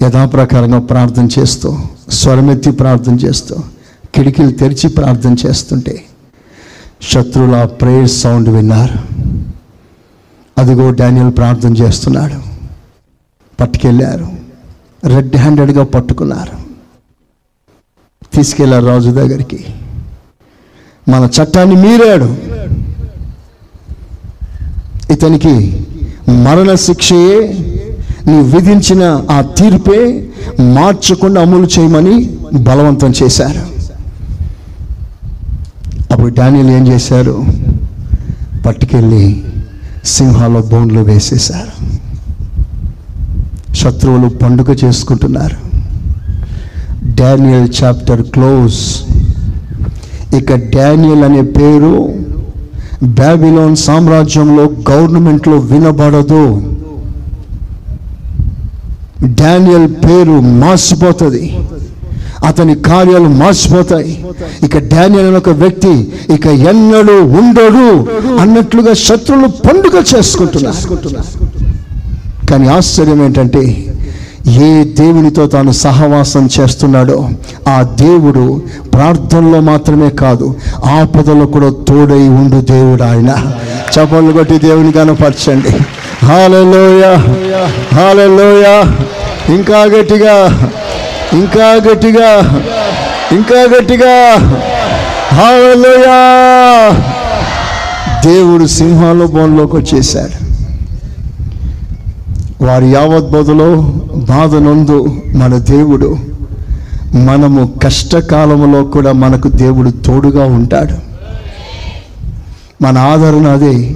యథాప్రకారంగా ప్రార్థన చేస్తూ స్వరమెత్తి ప్రార్థన చేస్తూ కిటికీలు తెరిచి ప్రార్థన చేస్తుంటే శత్రువుల ప్రేయర్ సౌండ్ విన్నారు. అదిగో డానియల్ ప్రార్థన చేస్తున్నాడు. పట్టుకెళ్ళారు రెడ్ హ్యాండెడ్గా పట్టుకున్నారు. తీసుకెళ్ళారు రాజు దగ్గరికి. మన చట్టాన్ని మీరాడు. ఇతనికి మరణ శిక్షయే నీ విధించిన ఆ తీర్పే మార్చకుండా అమలు చేయమని బలవంతం చేశారు. అప్పుడు డానియల్ ఏం చేశారు? పట్టుకెళ్ళి సింహాల బోన్లు వేసేశారు. శత్రువులు పండుగ చేసుకుంటున్నారు. Daniel chapter close. ఇక డానియల్ అనే పేరు బాబిలోన్ సామ్రాజ్యంలో గవర్నమెంట్లో వినబడదు. డానియల్ పేరు మాసిపోతుంది అతని కార్యాలు మార్చిపోతాయి. ఇక డానియల్ అనే ఒక వ్యక్తి ఇక ఎన్నడూ ఉండడు అన్నట్లుగా శత్రువులు పండుగ చేసుకుంటున్నారు. కానీ ఆశ్చర్యం ఏంటంటే ఏ దేవునితో తాను సహవాసం చేస్తున్నాడో ఆ దేవుడు ప్రార్థనలో మాత్రమే కాదు ఆపదలో కూడా తోడై ఉండు దేవుడు ఆయన. చపలు కొట్టి దేవుని కనపరచండి హాలలోయ హాలలోయ ఇంకా గట్టిగా ఇంకా గట్టిగా ఇంకా గట్టిగా. హాలలోయ దేవుడు సింహాల బోన్లోకి వచ్చేసాడు వారి యావత్ బదులో బాధ నందు మన దేవుడు. మనము కష్టకాలంలో కూడా మనకు దేవుడు తోడుగా ఉంటాడు. మన ఆదరణ అదే.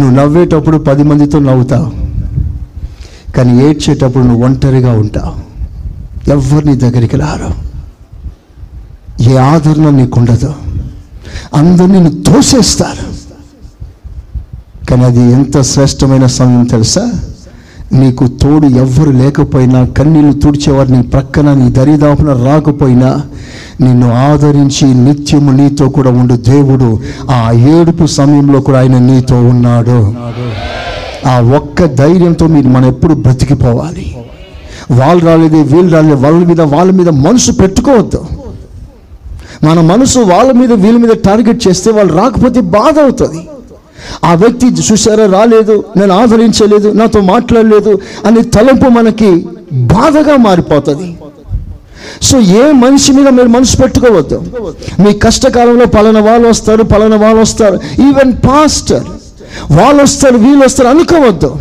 నువ్వు నవ్వేటప్పుడు పది మందితో నవ్వుతావు కానీ ఏడ్చేటప్పుడు నువ్వు ఒంటరిగా ఉంటావు ఎవరిని దగ్గరికి రారు. ఏ ఆదరణ నీకుండదు. అందరు నిన్ను తోసేస్తారు. కానీ అది ఎంత శ్రేష్టమైన సమయం తెలుసా? నీకు తోడు ఎవ్వరు లేకపోయినా కన్నీళ్ళు తుడిచేవారు నీ ప్రక్కన నీ దరిదాపున రాకపోయినా నిన్ను ఆదరించి నిత్యము నీతో కూడా ఉండు దేవుడు. ఆ ఏడుపు సమయంలో కూడా ఆయన నీతో ఉన్నాడు. ఆ ఒక్క ధైర్యంతో మీరు మనం ఎప్పుడు బ్రతికిపోవాలి. వాళ్ళు రాలేదు వీళ్ళు రాలేదు వాళ్ళ మీద వాళ్ళ మీద మనసు పెట్టుకోవద్దు. మన మనసు వాళ్ళ మీద వీళ్ళ మీద టార్గెట్ చేస్తే వాళ్ళు రాకపోతే బాధ అవుతుంది. ఆ వ్యక్తి చూసారా రాలేదు నేను ఆదరించలేదు నాతో మాట్లాడలేదు అనే తలంపు మనకి బాధగా మారిపోతుంది. సో ఏ మనిషి మీద మీరు మనసు పెట్టుకోవద్దు. మీ కష్టకాలంలో పలానా వాళ్ళు వస్తారు పలానా వాళ్ళు వస్తారు. ఈవెన్ పాస్టర్ వాళ్ళు వస్తారు వీళ్ళు వస్తారు అనుకోవద్దు.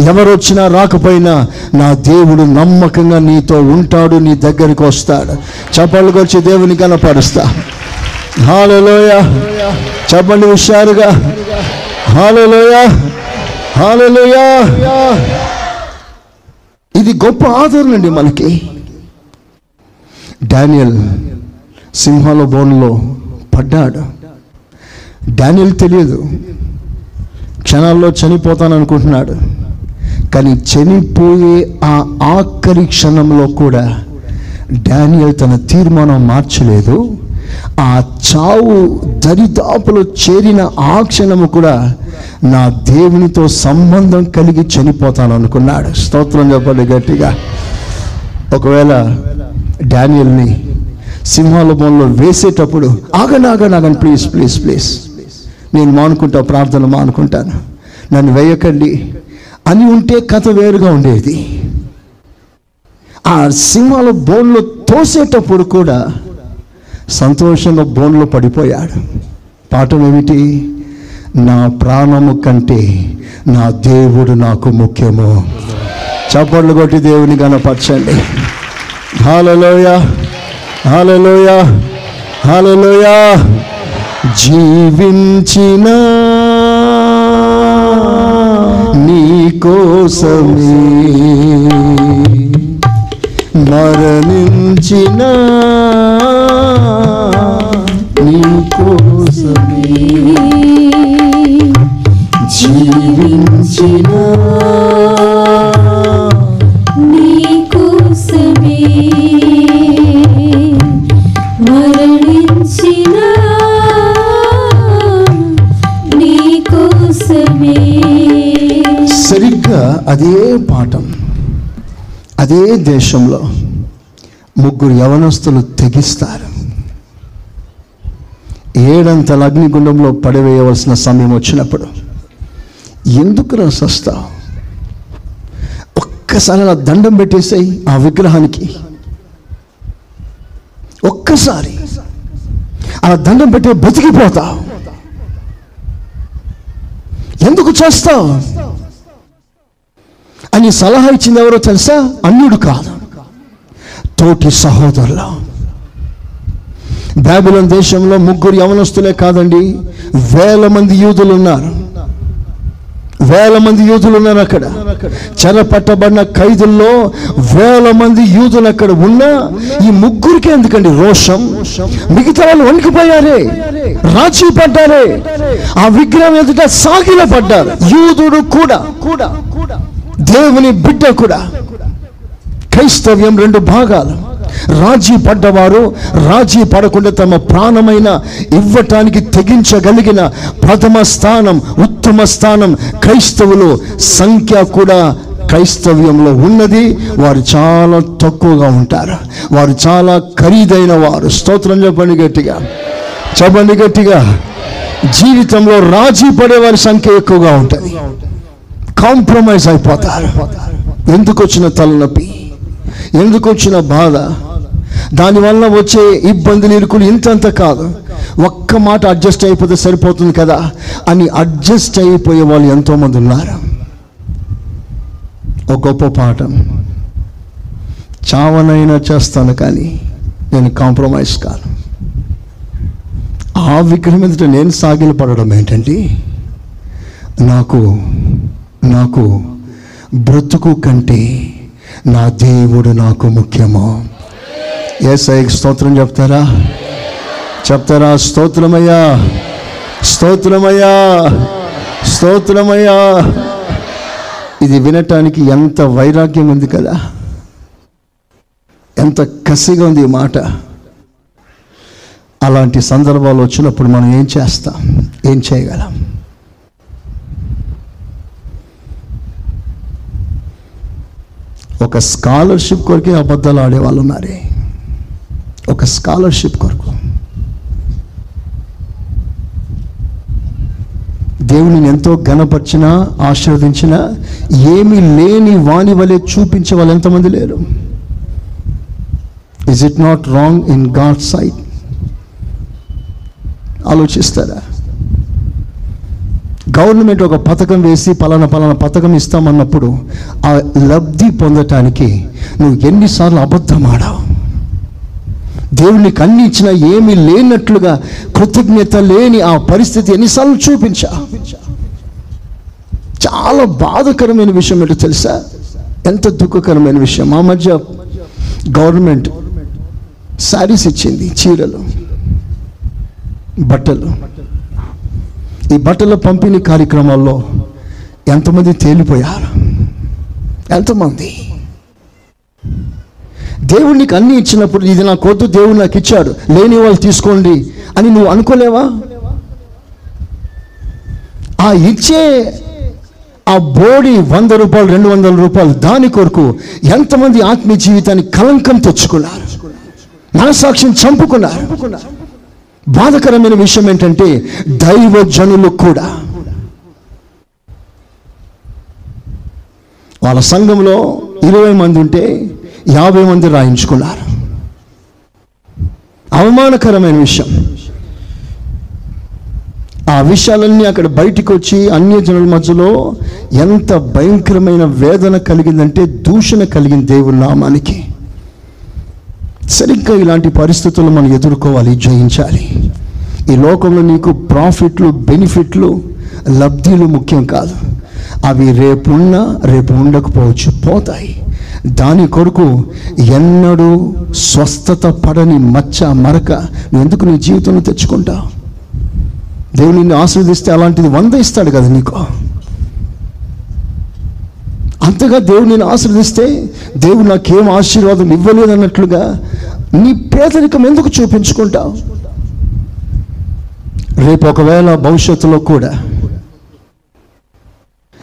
ఎవరు వచ్చినా రాకపోయినా నా దేవుడు నమ్మకంగా నీతో ఉంటాడు నీ దగ్గరికి వస్తాడు. చప్పళ్ళకి వచ్చి దేవుని కనపరుస్తా. హాలలోయ. చెప్పండి హుషారుగా. హాలలోయ. హాలలోయ. ఇది గొప్ప ఆదరణ అండి మనకి. డానియల్ సింహాల బోన్లో పడ్డాడు. డానియల్ తెలియదు. క్షణాల్లో చనిపోతాను అనుకుంటున్నాడు కానీ చనిపోయే ఆ ఆఖరి క్షణంలో కూడా డానియల్ తన తీర్మానం మార్చలేదు. ఆ చావు దరిదాపులో చేరిన ఆ క్షణము కూడా నా దేవునితో సంబంధం కలిగి చనిపోతాను అనుకున్నాడు స్తోత్రం చెప్పండి గట్టిగా. ఒకవేళ డానియల్ని సింహాల బోన్లో వేసేటప్పుడు ఆగండి ప్లీజ్ ప్లీజ్ ప్లీజ్. నేను మానుకుంటా ప్రార్థన మానుకుంటాను. నన్ను వేయకండి. అని ఉంటే కథ వేరుగా ఉండేది. ఆ సింహాల బోన్లో తోసేటప్పుడు కూడా సంతోషంగా బోన్లో పడిపోయాడు. పాఠం ఏమిటి? నా ప్రాణము కంటే నా దేవుడు నాకు ముఖ్యము. చప్పట్లు కొట్టి దేవుని కనపరచండి హాలలోయ హాలలోయ హాలలోయ. జీవించిన నీ కోసమే మరణించిన అదే పాఠం అదే దేశంలో ముగ్గురు యవనస్తులు తెగిస్తారు. ఏడంతల అగ్నిగుండంలో పడివేయవలసిన సమయం వచ్చినప్పుడు ఎందుకు రా సస్తావు ఒక్కసారి అలా దండం పెట్టేసాయి ఆ విగ్రహానికి. ఒక్కసారి అలా దండం పెట్టే బతికిపోతావు. ఎందుకు చేస్తావు? అని సలహా ఇచ్చింది ఎవరో తెలుసా? అన్యుడు కాదు. తోటి సహోదరులు. బాబిలోన్ దేశంలో ముగ్గురు యవనస్తులే కాదండి వేల మంది యూదులు ఉన్నారు వేల మంది యూదులు ఉన్నారు అక్కడ. చెరపట్టబడిన ఖైదుల్లో వేల మంది యూదులు అక్కడ ఉన్నా ఈ ముగ్గురికి ఎందుకండి రోషం? మిగతా వాళ్ళు వణికిపోయారే రాజీ పడ్డారే. ఆ విగ్రహం ఎదుట సాగిల పడ్డారు యూదుడు కూడా కూడా. దేవుని బిడ్డ కూడా. క్రైస్తవ్యం రెండు భాగాలు. రాజీ పడ్డవారు రాజీ పడకుండా తమ ప్రాణమైన ఇవ్వటానికి తెగించగలిగిన ప్రథమ స్థానం ఉత్తమ స్థానం క్రైస్తవులు సంఖ్య కూడా క్రైస్తవ్యంలో ఉన్నది. వారు చాలా తక్కువగా ఉంటారు. వారు చాలా ఖరీదైన వారు. స్తోత్రం చెప్పండి గట్టిగా. చెప్పండి గట్టిగా. జీవితంలో రాజీ పడే వారి సంఖ్య ఎక్కువగా ఉంటుంది. కాంప్రమైజ్ అయిపోతారు. ఎందుకు వచ్చిన తలనొప్పి? ఎందుకు వచ్చిన బాధ? దానివల్ల వచ్చే ఇబ్బందులు ఇరుకులు ఇంతంత కాదు. ఒక్క మాట అడ్జస్ట్ అయిపోతే సరిపోతుంది కదా? అని అడ్జస్ట్ అయిపోయే వాళ్ళు ఎంతోమంది ఉన్నారు. ఒక గొప్ప పాఠం. చావనైనా చేస్తాను కానీ నేను కాంప్రమైజ్ కాను. ఆ విగ్రహం ఎదుట నేను సాగిలపడడం పడడం నాకు నాకు బ్రతుకు కంటే నా దేవుడు నాకు ముఖ్యము. ఏసఐ స్తోత్రం చెప్తారా? చెప్తారా? స్తోత్రమయ్యా. స్తోత్రమయ్యా. స్తోత్రమయ్యా. ఇది వినటానికి ఎంత వైరాగ్యం ఉంది కదా. ఎంత కసిగా ఉంది ఈ మాట. అలాంటి సందర్భాలు వచ్చినప్పుడు మనం ఏం చేస్తాం? ఏం చేయగలం? ఒక స్కాలర్షిప్ కొరకే అబద్ధాలు ఆడే వాళ్ళు ఉన్నారే? ఒక స్కాలర్షిప్ కొరకు. దేవుని ఎంతో ఘనపరిచినా ఆశీర్వదించినా ఏమీ లేని వాని వలె చూపించే వాళ్ళు ఎంతమంది లేరు? Is it not wrong in God sight ఆలోచిస్తారా? Government ఒక పథకం వేసి పలానా పలానా పథకం ఇస్తామన్నప్పుడు ఆ లబ్ధి పొందటానికి నువ్వు ఎన్నిసార్లు అబద్ధం ఆడావు. దేవునికి కన్ని ఇచ్చినా ఏమీ లేనట్లుగా కృతజ్ఞత లేని ఆ పరిస్థితి ఎన్నిసార్లు చూపించా. చాలా బాధకరమైన విషయం ఏంటో తెలుసా? ఎంత దుఃఖకరమైన విషయం. మా మధ్య గవర్నమెంట్ శారీస్ ఇచ్చింది చీరలు బట్టలు. ఈ బట్టల పంపిణీ కార్యక్రమాల్లో ఎంతమంది తేలిపోయారు? ఎంతమంది? దేవుడు నీకు అన్ని ఇచ్చినప్పుడు ఇది నాకు వద్దు దేవుడు నాకు ఇచ్చాడు. లేని వాళ్ళు తీసుకోండి అని నువ్వు అనుకోలేవా? ఆ ఇచ్చే ఆ బోడి వంద రూపాయలు రెండు వందల రూపాయలు దాని కొరకు ఎంతమంది ఆత్మీయ జీవితాన్ని కలంకం తెచ్చుకున్నారు? మనసాక్షిని చంపుకున్నారు? బాధకరమైన విషయం ఏంటంటే దైవ జనులు కూడా. వాళ్ళ సంఘంలో ఇరవై మంది ఉంటే యాభై మంది రాయించుకున్నారు. అవమానకరమైన విషయం. ఆ విషయాలన్నీ అక్కడ బయటికి వచ్చి అన్య జనుల మధ్యలో ఎంత భయంకరమైన వేదన కలిగిందంటే దూషణ కలిగింది దేవుని నామానికి. సరిగ్గా ఇలాంటి పరిస్థితులు మనం ఎదుర్కోవాలి జయించాలి. ఈ లోకంలో నీకు ప్రాఫిట్లు బెనిఫిట్లు లబ్ధిలు ముఖ్యం కాదు. అవి రేపున్నా రేపు ఉండకపోవచ్చు పోతాయి. దాని కొరకు ఎన్నడూ స్వస్థత పడని మచ్చ మరక నువ్వు ఎందుకు నీ జీవితంలో తెచ్చుకుంటావు? దేవుడు నిన్ను ఆశీర్వదిస్తే అలాంటిది వంద ఇస్తాడు కదా నీకు. అంతగా దేవుడు నేను ఆశీర్వదిస్తే దేవుడు నాకేం ఆశీర్వాదం ఇవ్వలేదు అన్నట్లుగా నీ పేదరికం ఎందుకు చూపించుకుంటావు? రేపు ఒకవేళ భవిష్యత్తులో కూడా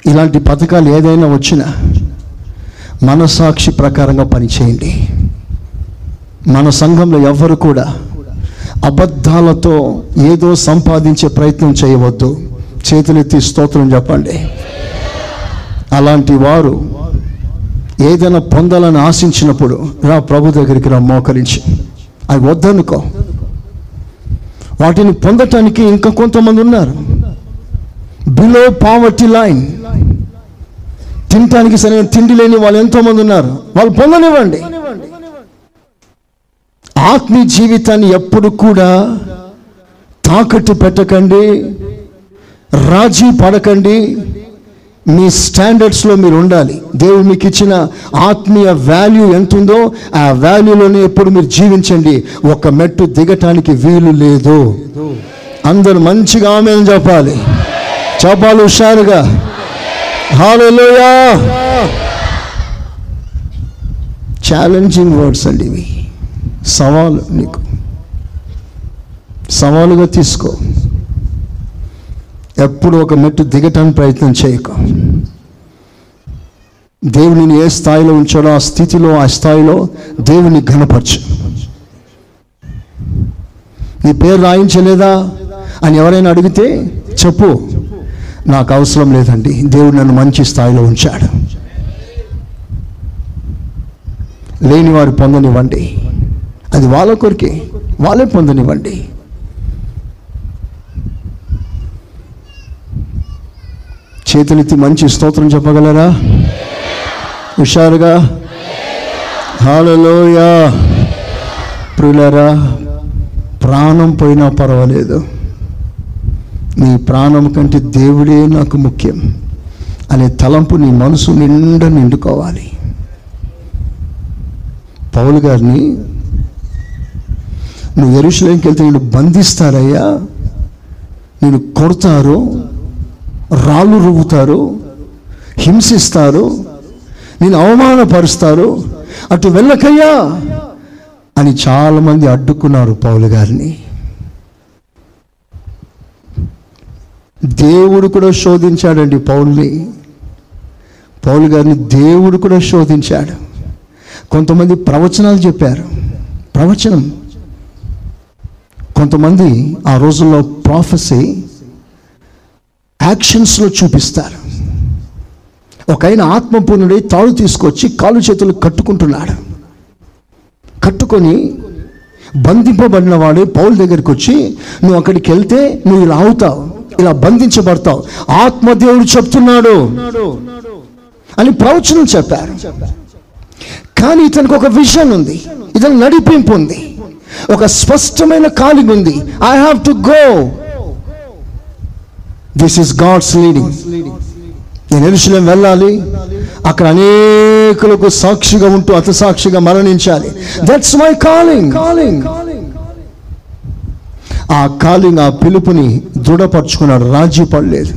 ఇలాంటి పథకాలు ఏదైనా వచ్చినా మనసాక్షి ప్రకారంగా పనిచేయండి. మన సంఘంలో ఎవ్వరు కూడా అబద్ధాలతో ఏదో సంపాదించే ప్రయత్నం చేయవద్దు. చేతులెత్తి స్తోత్రం చెప్పండి. అలాంటి వారు ఏదైనా పొందాలని ఆశించినప్పుడు రా ప్రభు దగ్గరికి రా మోకరించి. అవి వద్దనుకో. వాటిని పొందటానికి ఇంకా కొంతమంది ఉన్నారు. బిలో పావర్టీ లైన్ తినటానికి సరైన తిండి లేని వాళ్ళు ఎంతోమంది ఉన్నారు. వాళ్ళు పొందనివ్వండి. ఆత్మీయ జీవితాన్ని ఎప్పుడు కూడా తాకట్టు పెట్టకండి. రాజీ పడకండి. మీ స్టాండర్డ్స్లో మీరు ఉండాలి దేవుడు మీకు ఇచ్చిన ఆత్మీయ వాల్యూ ఎంత ఉందో ఆ వాల్యూలోనే ఎప్పుడు మీరు జీవించండి. ఒక మెట్టు దిగటానికి వీలు లేదు. అందరు మంచిగా ఆమె చెప్పాలి. చెప్పాలి హుషారుగా. హాలోయా ఛాలెంజింగ్ వర్డ్స్ అండి ఇవి. సవాలు నీకు. సవాలుగా తీసుకో. ఎప్పుడు ఒక మెట్టు దిగటానికి ప్రయత్నం చేయకు. దేవుడిని ఏ స్థాయిలో ఉంచాడో ఆ స్థితిలో ఆ స్థాయిలో దేవుని ఘనపరచు. నీ పేరు రాయించలేదా అని ఎవరైనా అడిగితే చెప్పు. నాకు అవసరం లేదండి. దేవుడు నన్ను మంచి స్థాయిలో ఉంచాడు. లేని వారు పొందనివ్వండి. అది వాళ్ళ కొరికే. వాళ్ళే పొందనివ్వండి. చేతులెత్తి మంచి స్తోత్రం చెప్పగలరా? హుషారుగా? హాలలోయా ప్రియులరా ప్రాణం పోయినా పర్వాలేదు. నీ ప్రాణం కంటే దేవుడే నాకు ముఖ్యం. అనే తలంపు నీ మనసు నిండా నిండుకోవాలి. పౌలు గారిని నువ్వు ఎరుషులేంకి వెళ్తే నేను బంధిస్తారయ్యా? నేను కొడతారు రాళ్ళు రువ్వుతారు హింసిస్తారు నేను అవమానపరుస్తారు. అటు వెళ్ళకయ్యా అని చాలామంది అడ్డుకున్నారు పౌలు గారిని. దేవుడు కూడా శోధించాడండి పౌల్ని. పౌలు గారిని దేవుడు కూడా శోధించాడు. కొంతమంది ప్రవచనాలు చెప్పారు. ప్రవచనం. కొంతమంది ఆ రోజుల్లో ప్రాఫెసీ యాక్షన్స్లో చూపిస్తారు. ఒక ఆయన ఆత్మపూర్ణుడై తాడు తీసుకొచ్చి కాలు చేతులు కట్టుకుంటున్నాడు. కట్టుకొని బంధింపబడిన వాడు పౌల్ దగ్గరికి వచ్చి నువ్వు అక్కడికి వెళ్తే నువ్వు ఇలా అవుతావు ఇలా బంధించబడతావు ఆత్మదేవుడు చెప్తున్నాడు అని ప్రవచనం చెప్పారు. కానీ ఇతనికి ఒక విజన్ ఉంది ఇతను నడిపింపు ఉంది ఒక స్పష్టమైన కాలింగ్ ఉంది. I have to go this is God's leading నేను ఎరుశలేం వెళ్ళాలి. అక్కడ అనేకులకు సాక్షిగా ఉంటూ అత సాక్షిగా మరణించాలి. దట్స్ మై కాలింగ్ కాలింగ్ ఆ కాలింగ్ ఆ పిలుపుని దృఢపరుచుకున్నాడు రాజీ పడలేదు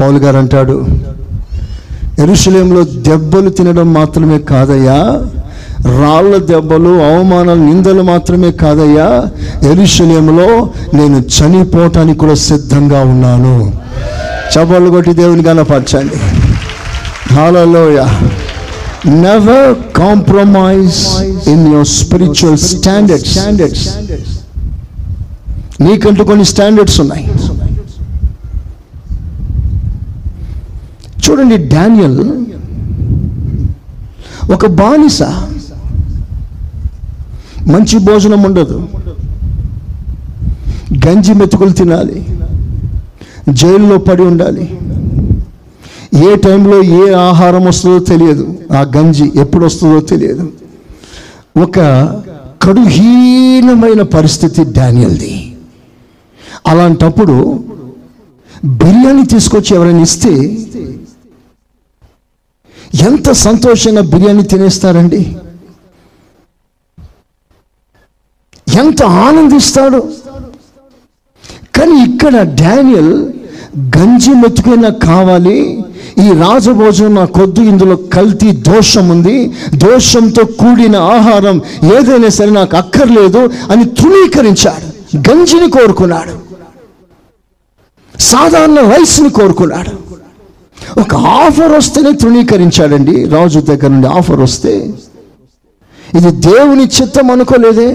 పౌలు గారు అంటాడు ఎరుశలేంలో దెబ్బలు తినడం మాత్రమే కాదయ్యా. రాళ్ళ దెబ్బలు అవమానాలు నిందలు మాత్రమే కాదయ్యా. ఎరుశలేంలో నేను చనిపోవటానికి కూడా సిద్ధంగా ఉన్నాను. చపలు కొట్టి దేవుని కనపరచండి హాలలోయ never compromise in your spiritual standard standards నీకంటూ కొన్ని స్టాండర్డ్స్ ఉన్నాయి. చూడండి డానియల్ ఒక బానిస మంచి భోజనం ఉండదు. గంజి మెతుకులు తినాలి. జైల్లో పడి ఉండాలి. ఏ టైంలో ఏ ఆహారం వస్తుందో తెలియదు. ఆ గంజి ఎప్పుడు వస్తుందో తెలియదు. ఒక కడుహీనమైన పరిస్థితి డానియల్ది. అలాంటప్పుడు బిర్యానీ తీసుకొచ్చి ఎవరైనా ఇస్తే ఎంత సంతోషంగా బిర్యానీ తినేస్తారండి? ఎంత ఆనందిస్తాడు. కానీ ఇక్కడ డానియల్ గంజి మెతుకైనా కావాలి ఈ రాజభోజనం నా కొద్దు ఇందులో కల్తీ దోషం ఉంది దోషంతో కూడిన ఆహారం ఏదైనా సరే నాకు అక్కర్లేదు అని తృణీకరించాడు గంజిని కోరుకున్నాడు సాధారణ రైస్ని కోరుకున్నాడు. ఒక ఆఫర్ వస్తేనే తృణీకరించాడండి రాజు దగ్గర నుండి ఆఫర్ వస్తే. ఇది దేవుని చిత్తం అనుకోలేదే?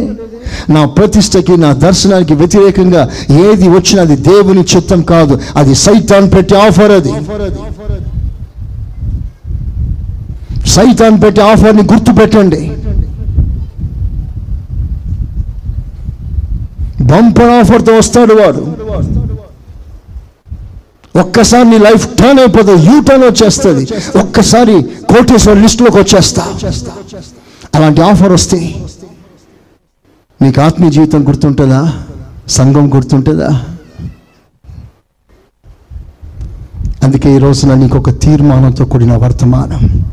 నా ప్రతిష్టకి నా దర్శనానికి వ్యతిరేకంగా ఏది వచ్చినా అది దేవుని చిత్తం కాదు. అది సైతాన్ పెట్టి ఆఫర్ అది. సైతాన్ పెట్టి ఆఫర్ని గుర్తు పెట్టండి బంపర్ ఆఫర్తో వస్తాడు వాడు. ఒక్కసారి నీ లైఫ్ టర్న్ అయిపోతుంది యూ టర్న్ వచ్చేస్తుంది. ఒక్కసారి కోటేశ్వర లిస్టులోకి వచ్చేస్తా. అలాంటి ఆఫర్ వస్తే నీకు ఆత్మీయ జీవితం గుర్తుంటుందా? సంఘం గుర్తుంటుందా? అందుకే ఈ రోజున నీకు ఒక తీర్మానంతో కూడిన వర్తమానం.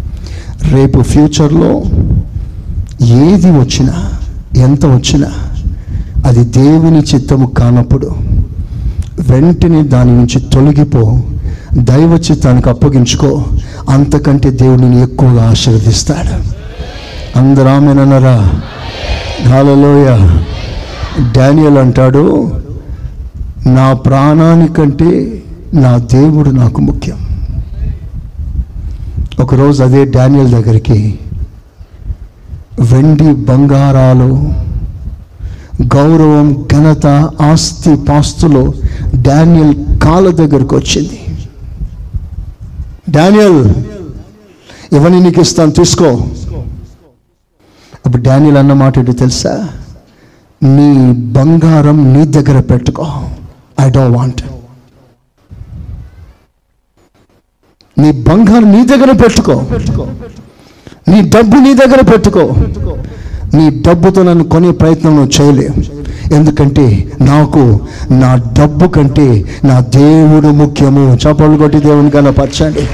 రేపు ఫ్యూచర్లో ఏది వచ్చినా ఎంత వచ్చినా అది దేవుని చిత్తము కానప్పుడు వెంటనే దాని నుంచి తొలగిపో దైవ చిత్తానికి అప్పగించుకో అంతకంటే దేవుడిని ఎక్కువగా ఆశీర్వదిస్తాడు. అందరూ ఆమెనన్నారా హాలలోయ డానియల్ అంటాడు నా ప్రాణానికంటే నా దేవుడు నాకు ముఖ్యం. ఒకరోజు అదే డానియల్ దగ్గరికి వెండి బంగారాలు గౌరవం ఘనత ఆస్తి పాస్తులు డానియల్ కాళ్ళ దగ్గరకు వచ్చింది. డానియల్ ఇవన్నీ నీకు ఇస్తాను తీసుకో. అప్పుడు డానియల్ అన్న మాట ఏంటో తెలుసా? నీ బంగారం నీ దగ్గర పెట్టుకో. ఐ డోంట్ వాంట్ నీ బంగారం నీ దగ్గర పెట్టుకో. నీ డబ్బు నీ దగ్గర పెట్టుకో. నీ డబ్బుతో నన్ను కొనే ప్రయత్నం నువ్వు చేయలేవు. ఎందుకంటే నాకు నా డబ్బు కంటే నా దేవుడు ముఖ్యము. చపలు కొట్టి దేవుని కనపరచండి.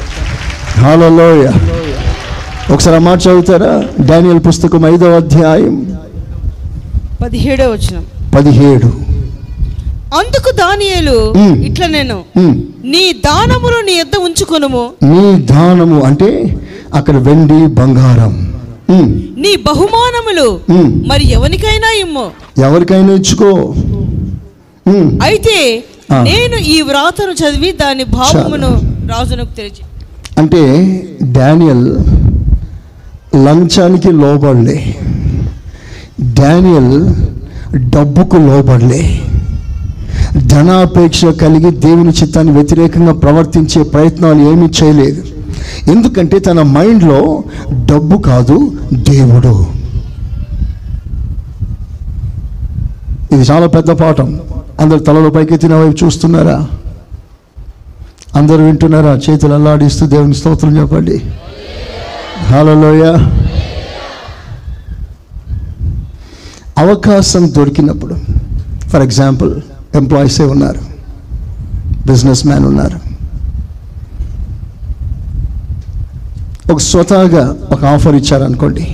లోయ ఒకసారి మాట చదువుతారా? డానియల్ పుస్తకం ఐదవ అధ్యాయం పదిహేడో వచ్చిన పదిహేడు. అందుకు దానియేలు. ఇట్లా నేను. నీ దానములు నీ యొద్ద ఉంచుకొనుము. నీ దానము అంటే అక్కడ వెండి బంగారం. నీ బహుమానములు. మరి ఎవరికైనా ఇమ్ము. ఎవరికైనా ఇచ్చుకో. అయితే. నేను ఈ వ్రాతను చదివి దాని భావమును రాజునకు తెలిసి అంటే డానియల్ లంచానికి లోబడలే. డానియల్ డబ్బుకు లోబడలే. ధనాపేక్ష కలిగి దేవుని చిత్తాన్ని వ్యతిరేకంగా ప్రవర్తించే ప్రయత్నాలు ఏమీ చేయలేదు. ఎందుకంటే తన మైండ్లో డబ్బు కాదు దేవుడు. ఇది చాలా పెద్ద పాఠం. అందరు తలలో పైకెత్తిన వైపు చూస్తున్నారా? అందరూ వింటున్నారా? చేతులు అల్లాడిస్తూ దేవుని స్తోత్రం చెప్పండి. హలోయ అవకాశం దొరికినప్పుడు ఫర్ ఎగ్జాంపుల్ ఎంప్లాయీసే ఉన్నారు బిజినెస్ మ్యాన్ ఉన్నారు. ఒక స్వతహాగా ఒక ఆఫర్ ఇచ్చారనుకోండి.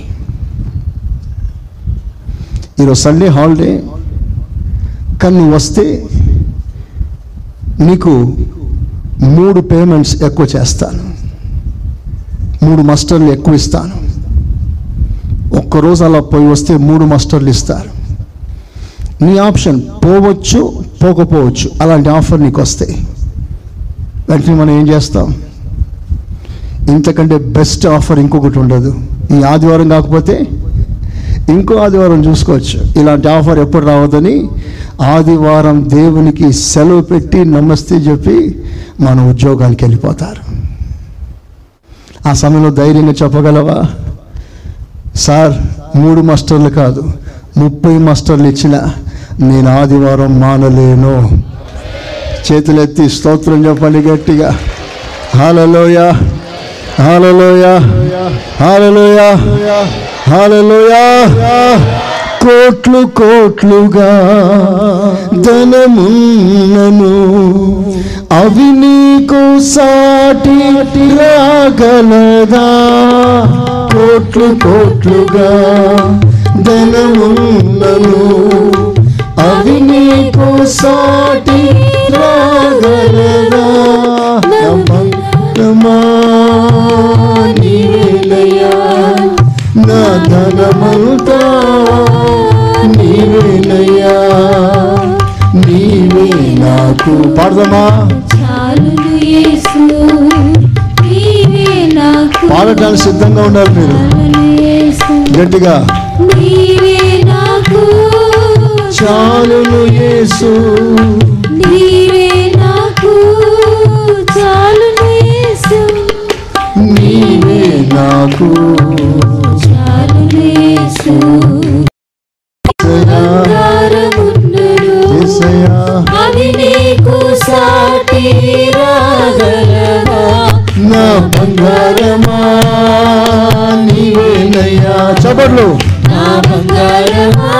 ఈరోజు సండే హాలిడే కానీ నువ్వు వస్తే నీకు మూడు పేమెంట్స్ ఎక్కువ చేస్తాను. మూడు మస్టర్లు ఎక్కువ ఇస్తాను. ఒక్కరోజు అలా పోయి వస్తే మూడు మస్టర్లు ఇస్తారు. నీ ఆప్షన్ పోవచ్చు పోకపోవచ్చు అలాంటి ఆఫర్ నీకు వస్తాయి. వెంటనే మనం ఏం చేస్తాం? ఇంతకంటే బెస్ట్ ఆఫర్ ఇంకొకటి ఉండదు. ఈ ఆదివారం కాకపోతే ఇంకో ఆదివారం చూసుకోవచ్చు. ఇలాంటి ఆఫర్ ఎప్పుడు రావద్దని ఆదివారం దేవునికి సెలవు పెట్టి నమస్తే చెప్పి మన ఉద్యోగానికి వెళ్ళిపోతారు. ఆ సమయంలో ధైర్యంగా చెప్పగలవా? సార్ మూడు మాస్టర్లు కాదు ముప్పై మాస్టర్లు ఇచ్చిన నేను ఆదివారం మానలేను. చేతులెత్తి స్తోత్రం చెప్పండి గట్టిగా. హాలలోయ హాలలోయ హాలలోయ హాలలోయ. కోట్లు కోట్లుగా ధనమున్నను. అవి నీకు సాటి రాగలదా? కోట్లు కోట్లుగా ధనమున్నను. అవి నీకు సాటి రాగలదా? నమ్మకమా నీవేలయ్యా నీవే నాకు పాడదామా చాలును యేసు నీవే నాకు పాడటానికి సిద్ధంగా ఉండాలి మీరు. గట్టిగా. నీవే నాకు చాలును యేసు. నీవే నాకు చాలును యేసు. నీవే నాకు చాలును యేసు. నా బంగారమా నీవేనయ్యా చపట్లు నా బంగారమా.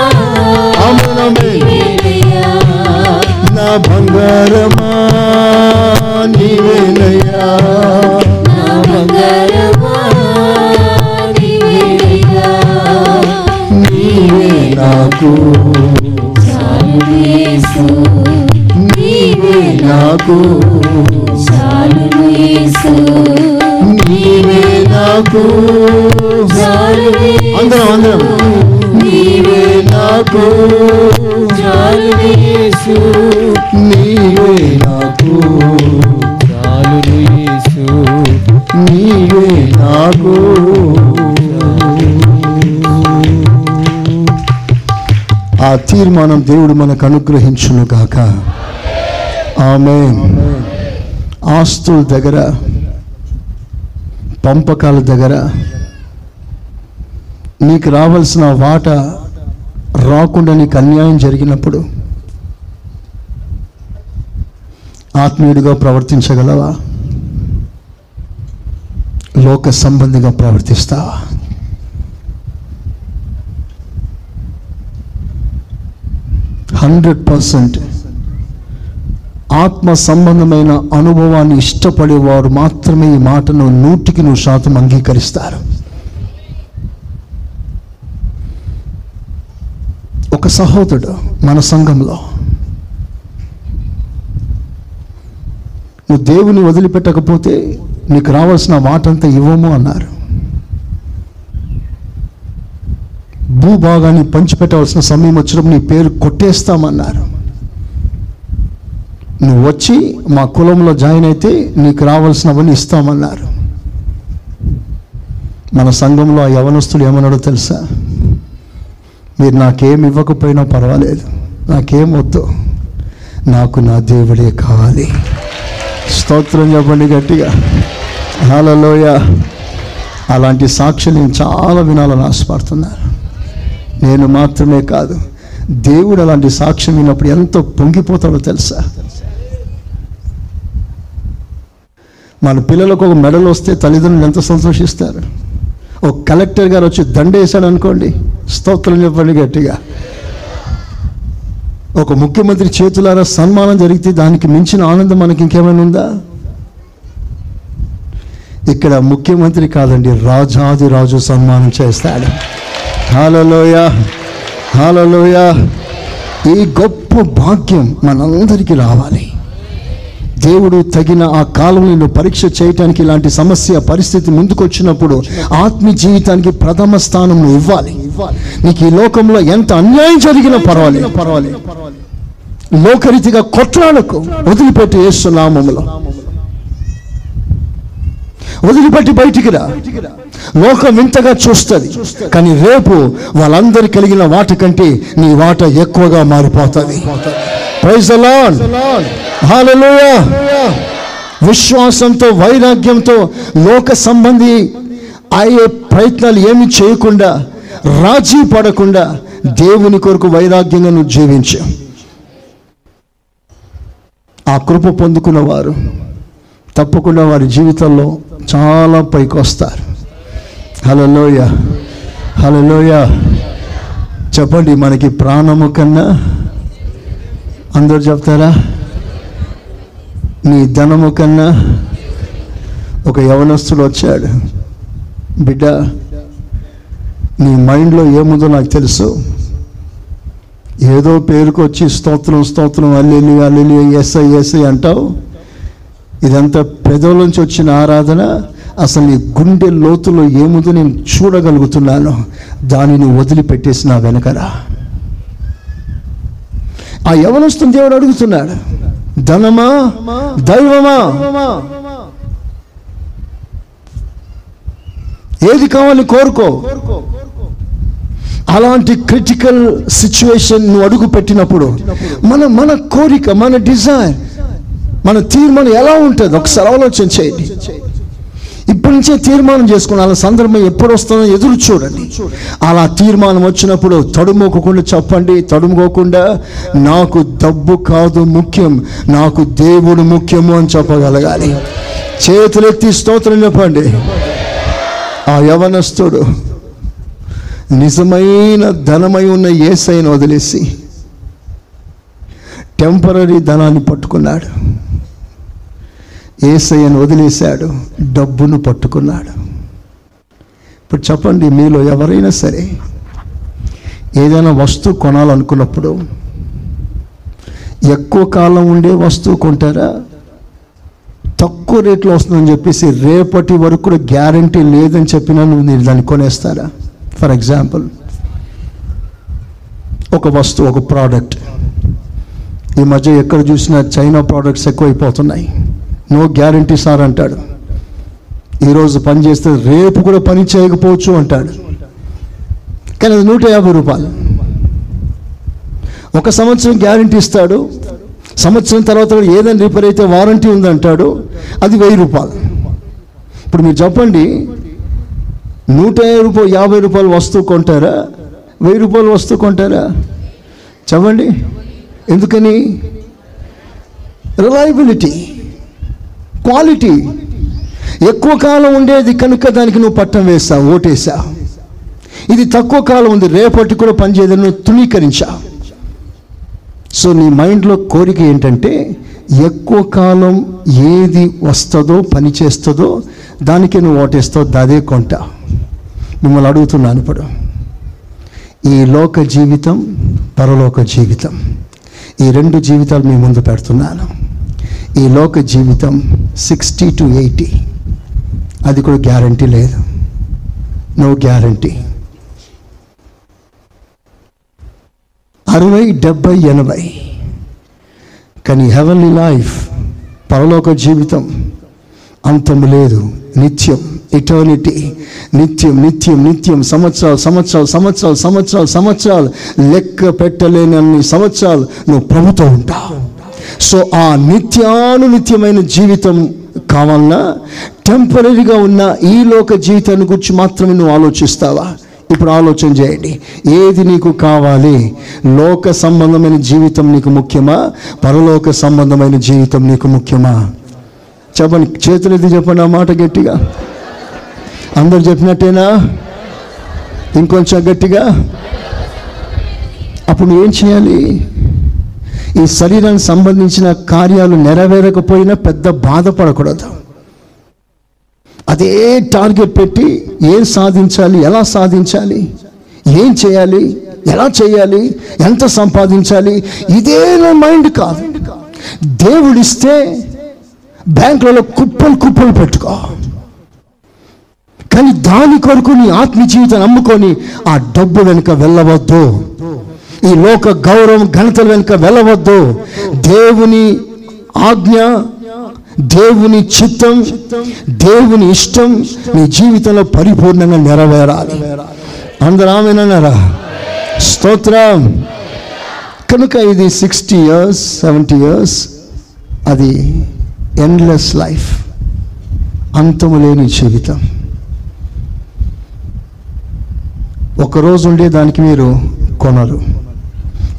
నా బంగారమా నీవేనయ్యా నా బంగారమా. నీవే నాకు నాకు. చాలును యేసు. నీవే నాకు. చాలును అందరం అందరం. నీవే నాకు. చాలును యేసు. నీవే నాకు. చాలును యేసు. నీవే నాకు. ఆ తీర్మానం దేవుడు మనకు అనుగ్రహించును గాక ఆమె ఆస్తుల దగ్గర పంపకాల దగ్గర నీకు రావాల్సిన వాట రాకుండా నీకు అన్యాయం జరిగినప్పుడు ఆత్మీయుడిగా ప్రవర్తించగలవా? లోక సంబంధిగా ప్రవర్తిస్తావా హండ్రెడ్ పర్సెంట్ ఆత్మ సంబంధమైన అనుభవాన్ని ఇష్టపడేవారు మాత్రమే ఈ మాటను నూటికి నూరు శాతం అంగీకరిస్తారు. ఒక సహోదరుడు మన సంఘంలో నువ్వు దేవుని వదిలిపెట్టకపోతే నీకు రావాల్సిన వాటంతా ఇవ్వము అన్నారు. భూభాగాన్ని పంచిపెట్టవలసిన సమయం వచ్చినప్పుడు నీ పేరు కొట్టేస్తామన్నారు. నువ్వు వచ్చి మా కులంలో జాయిన్ అయితే నీకు రావాల్సినవన్నీ ఇస్తామన్నారు. మన సంఘంలో ఆ యవనస్తుడు ఏమన్నాడో తెలుసా? మీరు నాకేం ఇవ్వకపోయినా పర్వాలేదు. నాకేం వద్దు. నాకు నా దేవుడే కావాలి. స్తోత్రం చెప్పండి గట్టిగా. హాలలోయ అలాంటి సాక్షులు నేను చాలా వినాలని ఆశపడుతున్నాను నేను మాత్రమే కాదు దేవుడు అలాంటి సాక్ష్యం విన్నప్పుడు ఎంతో పొంగిపోతాడో తెలుసా? మన పిల్లలకు ఒక మెడల్ వస్తే తల్లిదండ్రులు ఎంత సంతోషిస్తారు. ఒక కలెక్టర్ గారు వచ్చి దండేశాడు అనుకోండి స్తోత్రం చెప్పండి గట్టిగా. ఒక ముఖ్యమంత్రి చేతులారా సన్మానం జరిగితే దానికి మించిన ఆనందం మనకి ఇంకేమైనా ఉందా? ఇక్కడ ముఖ్యమంత్రి కాదండి రాజాది రాజు సన్మానం చేస్తాడు. హాలలోయ హాలలోయ. ఈ గొప్ప భాగ్యం మనందరికీ రావాలి. దేవుడు తగిన ఆ కాలంలో పరీక్ష చేయటానికి ఇలాంటి సమస్య పరిస్థితి ముందుకొచ్చినప్పుడు ఆత్మీ ఆత్మీయ జీవితానికి ప్రథమ స్థానం ఇవ్వాలి. నీకు ఈ లోకంలో ఎంత అన్యాయం జరిగినా పర్వాలేదు. పర్వాలేదు లోకరీతిగా కొట్లాడకు. వదిలిపెట్టి వేస్తున్నామములో వదిలిపెట్టి బయటికి రా. లోకం వింతగా చూస్తుంది. కానీ రేపు వాళ్ళందరి కలిగిన వాటి కంటే నీ వాట ఎక్కువగా మారిపోతుంది. Praise the Lord. విశ్వాసంతో వైరాగ్యంతో లోక సంబంధి అయ్యే ప్రయత్నాలు ఏమి చేయకుండా రాజీ పడకుండా దేవుని కొరకు వైరాగ్యంగా నువ్వు జీవించు. ఆ కృప పొందుకున్న వారు తప్పకుండా వారి జీవితంలో చాలా పైకి వస్తారు. హలోయ హలోయ చెప్పండి మనకి ప్రాణము కన్నా అందరూ చెప్తారా? నీ ధనము కన్నా ఒక యవనస్తుడు వచ్చాడు. బిడ్డ నీ మైండ్లో ఏముందో నాకు తెలుసు. ఏదో పేరుకు వచ్చి స్తోత్రం స్తోత్రం అల్లెలి అల్లెలి ఎస్ఐ ఎస్ఐ అంటావు. ఇదంతా పెదవుల నుంచి వచ్చిన ఆరాధన. అసలు నీ గుండె లోతులో ఏముందో నేను చూడగలుగుతున్నాను. దానిని వదిలిపెట్టేసి నా వెనకరా. ఆ యవనస్తుని దేవుడు అడుగుతున్నాడు. ధనమా? దైవమా? ఏది కావాలి కోరుకో. అలాంటి క్రిటికల్ సిచ్యువేషన్ నువ్వు అడుగు పెట్టినప్పుడు మన మన కోరిక మన డిజైర్ మన తీర్మానం ఎలా ఉంటుంది? ఒకసారి ఆలోచన చేయండి. ఇప్పటి నుంచే తీర్మానం చేసుకుని అలా సందర్భం ఎప్పుడు వస్తుందో ఎదురు చూడండి. అలా తీర్మానం వచ్చినప్పుడు తడుముకోకుండా చెప్పండి తడుముకోకుండా నాకు డబ్బు కాదు ముఖ్యం నాకు దేవుడు ముఖ్యము అని చెప్పగలగాలి. చేతులెత్తి స్తోత్రం చెప్పండి. ఆ యవనస్తుడు నిజమైన ధనమై ఉన్న ఏసైను వదిలేసి టెంపరీ ధనాన్ని పట్టుకున్నాడు. ఏసయ్యను వదిలేశాడు డబ్బును పట్టుకున్నాడు. ఇప్పుడు చెప్పండి మీలో ఎవరైనా సరే ఏదైనా వస్తువు కొనాలనుకున్నప్పుడు ఎక్కువ కాలం ఉండే వస్తువు కొంటారా? తక్కువ రేట్లో వస్తుందని చెప్పేసి రేపటి వరకు కూడా గ్యారంటీ లేదని చెప్పినా నువ్వు మీరు దాన్ని కొనేస్తారా? ఫర్ ఎగ్జాంపుల్ ఒక వస్తువు ఒక ప్రోడక్ట్ ఈ మధ్య ఎక్కడ చూసినా చైనా ప్రోడక్ట్స్ ఎక్కువైపోతున్నాయి. నో గ్యారంటీ సార్ అంటాడు. ఈరోజు పని చేస్తే రేపు కూడా పని చేయకపోవచ్చు అంటాడు. కానీ అది నూట యాభై రూపాయలు. ఒక సంవత్సరం గ్యారంటీ ఇస్తాడు. సంవత్సరం తర్వాత కూడా ఏదైనా రిపేర్ అయితే వారంటీ ఉందంటాడు అది వెయ్యి రూపాయలు. ఇప్పుడు మీరు చెప్పండి నూట రూపాయలు యాభై రూపాయలు వస్తువు కొంటారా? వెయ్యి రూపాయలు వస్తువు కొంటారా? చెప్పండి. ఎందుకని? రిలయబిలిటీ. క్వాలిటీ. ఎక్కువ కాలం ఉండేది కనుక దానికి నువ్వు పట్టం వేసావు ఓటేసావు ఇది తక్కువ కాలం ఉంది రేపటి కూడా పనిచేయదని నువ్వు తుణీకరించా. సో నీ మైండ్లో కోరిక ఏంటంటే ఎక్కువ కాలం ఏది వస్తుందో పని చేస్తుందో దానికి నువ్వు ఓటేస్తావు అదే కొంట. మిమ్మల్ని అడుగుతున్నాను ఇప్పుడు. ఈ లోక జీవితం పరలోక జీవితం. ఈ రెండు జీవితాలు మీ ముందు పెడుతున్నాను. ఈ లోక జీవితం సిక్స్టీ టు ఎయిటీ. అది కూడా గ్యారంటీ లేదు. No guarantee. అరవై డెబ్బై ఎనభై. కానీ హెవెన్లీ లైఫ్ పరలోక జీవితం అంతం లేదు. నిత్యం ఇటర్నిటీ నిత్యం నిత్యం నిత్యం. సంవత్సరాలు సంవత్సరాలు సంవత్సరాలు సంవత్సరాలు సంవత్సరాలు. లెక్క పెట్టలేని అన్ని సంవత్సరాలు నువ్వు ప్రభుతో ఉంటావు. సో ఆ నిత్యాను నిత్యమైన జీవితం కావాలన్నా టెంపరీగా ఉన్న ఈ లోక జీవితాన్ని గురించి మాత్రమే నువ్వు ఆలోచిస్తావా? ఇప్పుడు ఆలోచన చేయండి. ఏది నీకు కావాలి? లోక సంబంధమైన జీవితం నీకు ముఖ్యమా? పరలోక సంబంధమైన జీవితం నీకు ముఖ్యమా? చెప్పండి. చేతులు ఎత్తి చెప్పండి ఆ మాట గట్టిగా. అందరు చెప్పినట్టేనా? ఇంకొంచెం గట్టిగా. అప్పుడు నువ్వేం చేయాలి? ఈ శరీరానికి సంబంధించిన కార్యాలు నెరవేరకపోయినా పెద్ద బాధపడకూడదు. అదే టార్గెట్ పెట్టి ఏం సాధించాలి ఎలా సాధించాలి ఏం చేయాలి ఎలా చేయాలి ఎంత సంపాదించాలి ఇదే నా మైండ్ కాదు. దేవుడిస్తే బ్యాంకులలో కుప్పలు కుప్పలు పెట్టుకో. కానీ దాని కొరకు నీ ఆత్మ జీవితం నమ్ముకొని ఆ డబ్బు వెనుక వెళ్ళవద్దు. ఈ లోక గౌరవం ఘనతల వెనుక వెళ్ళవద్దు. దేవుని ఆజ్ఞ దేవుని చిత్తం దేవుని ఇష్టం నీ జీవితంలో పరిపూర్ణంగా నెరవేరాలి. అందరూ ఆమెనన్నారా? స్తోత్రం. కనుక ఇది సిక్స్టీ ఇయర్స్ సెవెంటీ ఇయర్స్ అది ఎండ్లెస్ లైఫ్ అంతము లేని జీవితం. ఒకరోజు ఉండేదానికి మీరు కొనరు.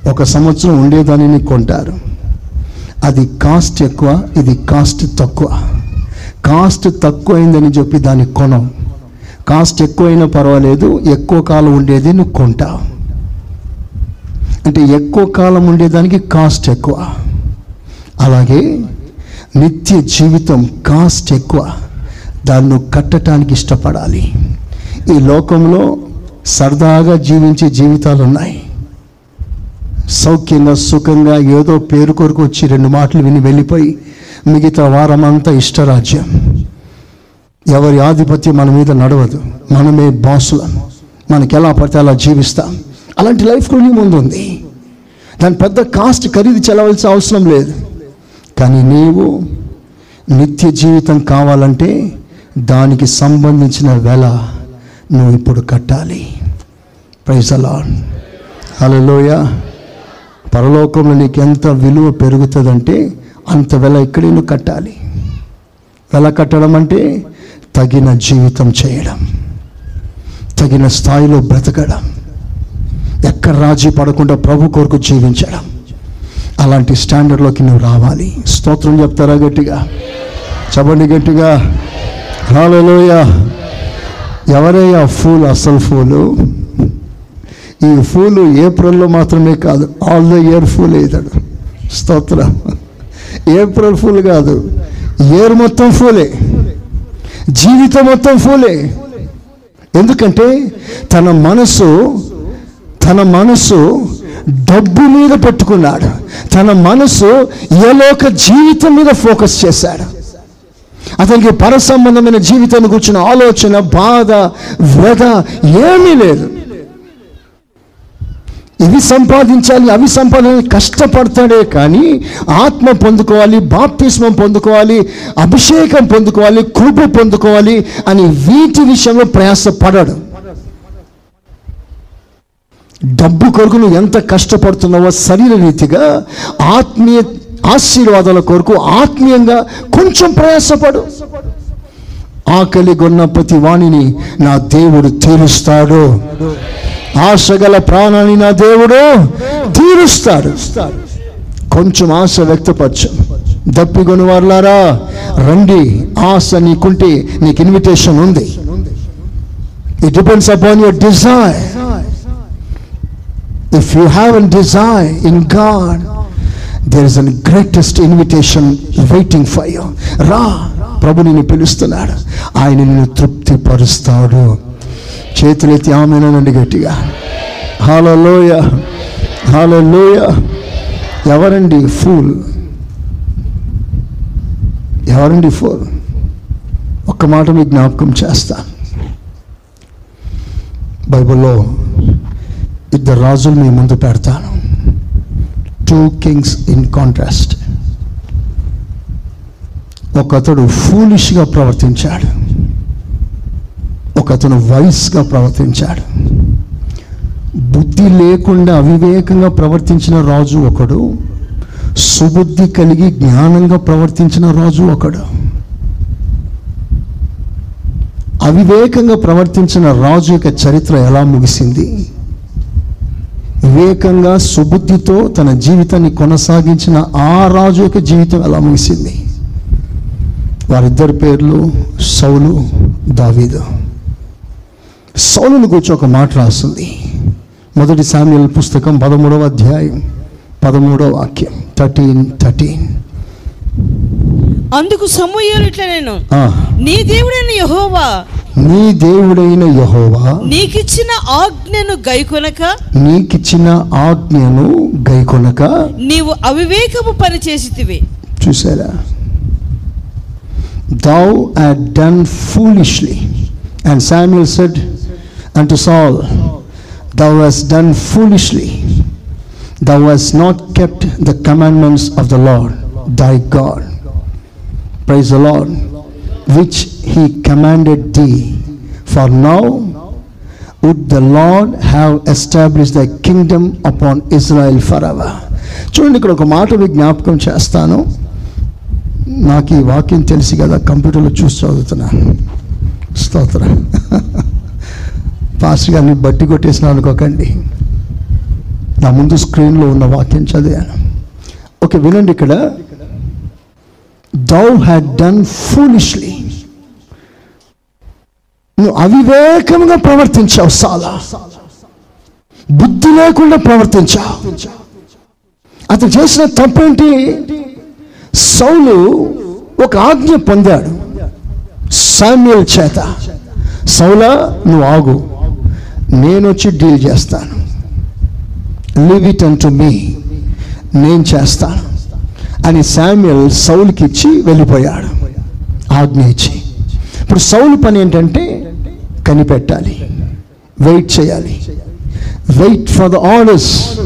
ఒక సంవత్సరం ఉండేదానిని కొంటారు. అది కాస్ట్ ఎక్కువ ఇది కాస్ట్ తక్కువ. కాస్ట్ తక్కువ అయిందని చెప్పి దాన్ని కొనం కాస్ట్ ఎక్కువైనా పర్వాలేదు ఎక్కువ కాలం ఉండేది నువ్వు కొంటావు. అంటే ఎక్కువ కాలం ఉండేదానికి కాస్ట్ ఎక్కువ. అలాగే నిత్య జీవితం కాస్ట్ ఎక్కువ. దాన్ని కట్టడానికి ఇష్టపడాలి. ఈ లోకంలో సరదాగా జీవించే జీవితాలు ఉన్నాయి సౌఖ్యంగా సుఖంగా ఏదో పేరు కొరకు వచ్చి రెండు మాటలు విని వెళ్ళిపోయి మిగతా వారమంతా ఇష్టరాజ్యం. ఎవరి ఆధిపత్యం మన మీద నడవదు. మనమే బాసులం. మనకి ఎలా పడితే అలా జీవిస్తాం. అలాంటి లైఫ్ కూడా నీ ముందు ఉంది. దాని పెద్ద కాస్ట్ ఖరీదు చెలవలసిన అవసరం లేదు. కానీ నీవు నిత్య జీవితం కావాలంటే దానికి సంబంధించిన వెల నువ్వు ఇప్పుడు కట్టాలి. ప్రైజ్ అలా లోయా పరలోకంలో నీకు ఎంత విలువ పెరుగుతుందంటే అంత వెల ఇక్కడే నువ్వు కట్టాలి. వెల కట్టడం అంటే తగిన జీవితం చేయడం తగిన స్థాయిలో బ్రతకడం ఎక్కడ రాజీ పడకుండా ప్రభు కొరకు జీవించడం. అలాంటి స్టాండర్డ్లోకి నువ్వు రావాలి. స్తోత్రం చెప్తారా గట్టిగా? చెప్పండి గట్టిగా. హాలలోయ ఎవరయ్యా ఫూల్ అసలు ఫూలు? ఈ ఫూలు ఏప్రిల్లో మాత్రమే కాదు ఆల్ ద ఇయర్ ఫూల్ అవుతాడు స్తోత్ర. ఏప్రిల్ ఫూల్ కాదు ఇయర్ మొత్తం ఫూలే. జీవితం మొత్తం ఫూలే. ఎందుకంటే తన మనసు తన మనసు డబ్బు మీద పెట్టుకున్నాడు. తన మనసు ఏలోక జీవితం మీద ఫోకస్ చేశాడు. అతనికి పర సంబంధమైన జీవితాన్ని కూర్చున్న ఆలోచన బాధ వ్యధ ఏమీ లేదు. ఇవి సంపాదించాలి అవి సంపాదించాలి. కష్టపడతాడే కానీ ఆత్మ పొందుకోవాలి బాప్తిస్మం పొందుకోవాలి అభిషేకం పొందుకోవాలి కృప పొందుకోవాలి అని వీటి విషయంలో ప్రయాసపడడు. డబ్బు కొరకు నువ్వు ఎంత కష్టపడుతున్నావో శరీర రీతిగా ఆత్మీయ ఆశీర్వాదాల కొరకు ఆత్మీయంగా కొంచెం ప్రయాసపడు. ఆకలి కొన్న ప్రతి వాణిని నా దేవుడు తీరుస్తాడు. ఆశగల ప్రాణాన్ని నా దేవుడు తీరుస్తాడు. కొంచెం ఆశ వ్యక్తపరచు. దప్పిగొని వాళ్ళారా రండి ఆశ నీకుంటే నీకు ఇన్విటేషన్ ఉంది. It depends upon your desire if you have an desire in God there is an greatest invitation waiting for you రా ప్రభు నిన్ను పిలుస్తున్నాడు. ఆయన నిన్ను తృప్తిపరుస్తాడు. చేతులెత్తి ఆమెనండి గట్టిగా. హాలలోయ హాలలోయ. ఎవరండి ఫూల్ ఎవరండి ఫూల్ ఒక్క మాట మీ జ్ఞాపకం చేస్తా. బైబిల్లో ఇద్దరు రాజులు మీ ముందు పెడతాను. టూ కింగ్స్ ఇన్ కాంట్రాస్ట్ ఒకతడు ఫూలిష్గా ప్రవర్తించాడు. ఒకతను వయస్గా ప్రవర్తించాడు. బుద్ధి లేకుండా అవివేకంగా ప్రవర్తించిన రాజు ఒకడు సుబుద్ధి కలిగి జ్ఞానంగా ప్రవర్తించిన రాజు ఒకడు. అవివేకంగా ప్రవర్తించిన రాజు యొక్క చరిత్ర ఎలా ముగిసింది? వివేకంగా సుబుద్ధితో తన జీవితాన్ని కొనసాగించిన ఆ రాజు యొక్క జీవితం ఎలా ముగిసింది? వారిద్దరి పేర్లు సౌలు దావీదు. సౌలుని గురించి ఒక మాట రాస్తుంది. మొదటి సామ్యుల పుస్తకం పదమూడవ అధ్యాయం పదమూడవ వాక్యం థర్టీన్ థర్టీన్. అందుకు సమూహలు ఇట్లా నేను నీ దేవుడైన యహోవా నీ దేవుడైన యహోవా నీకిచ్చిన ఆజ్ఞను గైకొనక నీకిచ్చిన ఆజ్ఞను గైకొనక నీవు అవివేకము పని చేసితివి చూసారా? Thou had done foolishly. And samuel said unto saul thou hast done foolishly thou hast not kept the commandments of the lord thy god praise lord which he commanded the for now would the lord have establish the kingdom upon Israel forever చూడండి ఇక్కడ ఒక మాట మీకు జ్ఞాపకం చేస్తాను నాకు ఈ వాక్యం తెలిసి కదా కంప్యూటర్లో చూసి చదువుతున్నాను స్తోత్రం పాస్టర్ గారిని బట్టి కొట్టేసిన అనుకోకండి నా ముందు స్క్రీన్లో ఉన్న వాక్యం చదివాను. ఓకే వినండి ఇక్కడ. దౌ హ్యాడ్ డన్ ఫూలిష్లీ నువ్వు అవివేకంగా ప్రవర్తించావు చాలా బుద్ధి లేకుండా ప్రవర్తించావు. అతను చేసిన తప్పేంటి? సౌలు ఒక ఆజ్ఞ పొందాడు. సామ్యుల్ చేత. సౌలా నువ్వు ఆగు. నేను వచ్చి డీల్ చేస్తాను. Leave it and to me నేను చేస్తాను. అని శామ్యుల్ సౌలుకి ఇచ్చి వెళ్ళిపోయాడు. ఆజ్ఞ ఇచ్చి. ఇప్పుడు సౌలు పని ఏంటంటే కనిపెట్టాలి. వెయిట్ చేయాలి. వెయిట్ ఫర్ ద ఆర్డర్స్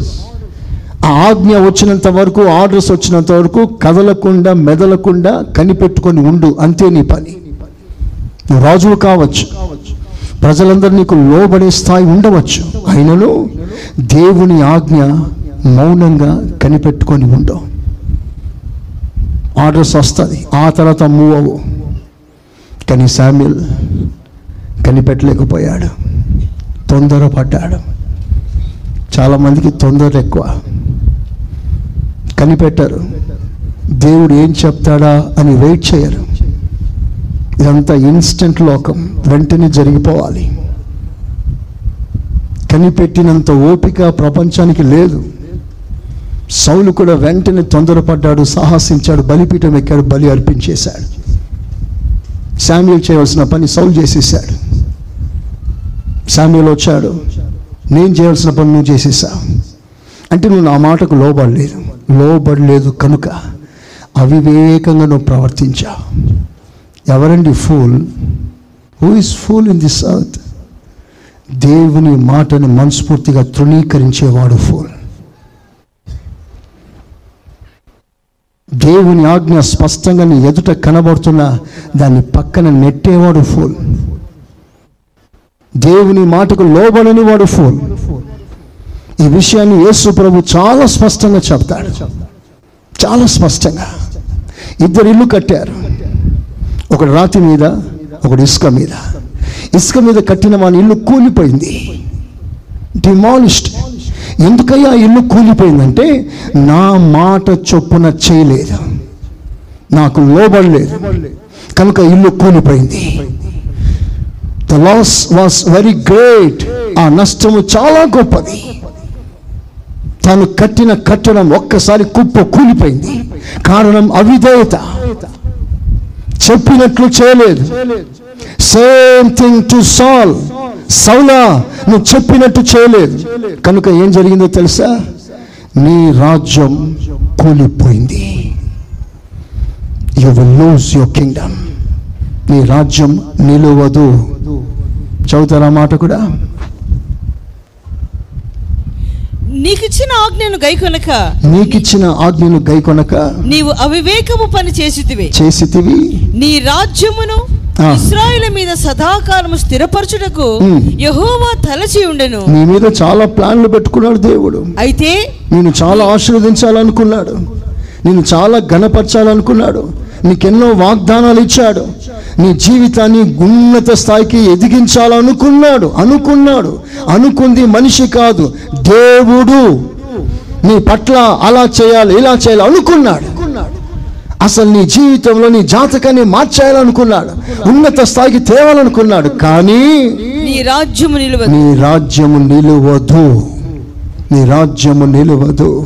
ఆ ఆజ్ఞ వచ్చినంత వరకు ఆర్డర్స్ వచ్చినంత వరకు కదలకుండా మెదలకుండా కనిపెట్టుకొని ఉండు. అంతే నీ పని. నువ్వు రాజువు కావచ్చు. ప్రజలందరూ నీకు లోబడే స్థాయి ఉండవచ్చు. అయినను దేవుని ఆజ్ఞ మౌనంగా కనిపెట్టుకొని ఉండవు ఆర్డర్స్ వస్తుంది ఆ తర్వాత మూవ్ అవ్వు. కానీ శామ్యుల్ కనిపెట్టలేకపోయాడు. తొందరపడ్డాడు. చాలామందికి తొందర ఎక్కువ. కనిపెట్టారు. దేవుడు ఏం చెప్తాడా అని వెయిట్ చేయరు. ఇదంతా ఇన్స్టెంట్ లోకం. వెంటనే జరిగిపోవాలి. కనిపెట్టినంత ఓపిక ప్రపంచానికి లేదు. సౌలు కూడా వెంటనే తొందరపడ్డాడు సాహసించాడు బలిపీఠం ఎక్కాడు బలి అర్పించేశాడు. శామ్యుల్ చేయవలసిన పని సౌలు చేసేసాడు శామ్యుల్ వచ్చాడు. నేను చేయవలసిన పని నువ్వు చేసేసా. అంటే నువ్వు నా మాటకు లోబడలేదు. లోబడలేదు కనుక అవివేకంగా నువ్వు ప్రవర్తించావు ఎవరండి fool who is fool in this earth దేవుని మాటని మనస్ఫూర్తిగా తృణీకరించేవాడు ఫూల్ దేవుని ఆజ్ఞ స్పష్టంగా నీ ఎదుట కనబడుతున్న దాన్ని పక్కన నెట్టేవాడు ఫూల్ దేవుని మాటకు లోబడని వాడు ఫూల్ ఈ విషయాన్ని యేసు ప్రభు చాలా స్పష్టంగా చెప్తాడు. చాలా స్పష్టంగా. ఇద్దరు ఇల్లు కట్టారు. ఒకడు రాతి మీద ఒకడు ఇసుక మీద. ఇసుక మీద కట్టిన మన ఇల్లు కూలిపోయింది. డిమాలిష్డ్ ఎందుకయ్యా ఇల్లు కూలిపోయిందంటే నా మాట చొప్పున చేయలేదు. నాకు లోబడలేదు. కనుక ఇల్లు కూలిపోయింది. The loss was very great ఆ నష్టము చాలా గొప్పది. తాను కట్టిన కట్టడం ఒక్కసారి కుప్ప కూలిపోయింది. కారణం అవిధేయత. చెప్పినట్లు చేయలేదు. సేమ్ థింగ్ టు సాల్వ్ సౌలా నువ్వు చెప్పినట్టు చేయలేదు. కనుక ఏం జరిగిందో తెలుసా? నీ రాజ్యం కూలిపోయింది. You will lose your kingdom నీ రాజ్యం నిలువదు. చదువుతారా మాట కూడా? నీకిచ్చిన ఆజ్ఞను గైకొనక నీకిచ్చిన ఆజ్ఞను గైకొనక నీవు అవివేకము పని చేసితివి. చేసితివి. నీ రాజ్యమును. ఇస్రాయేల్ మీద సదాకాలము స్థిరపరచుటకు. యెహోవా తలచి ఉండెను. నీ మీద చాలా ప్లాన్లు పెట్టుకున్నాడు దేవుడు. అయితే నేను చాలా ఆశీర్వదించాలనుకున్నాడు. నేను చాలా ఘనపరచాలనుకున్నాడు. నీకెన్నో వాగ్దానాలు ఇచ్చాడు. నీ జీవితాన్ని ఉన్నత స్థాయికి ఎదిగించాలనుకున్నాడు అనుకున్నాడు. అనుకుంది మనిషి కాదు దేవుడు. నీ పట్ల అలా చేయాలి ఇలా చేయాలి అనుకున్నాడు. అసలు నీ జీవితంలో నీ జాతకాన్ని మార్చేయాలనుకున్నాడు ఉన్నత స్థాయికి తేవాలనుకున్నాడు కానీ నీ రాజ్యము నిలువదు. నీ రాజ్యము నిలువదు. నీ రాజ్యము నిలువదు.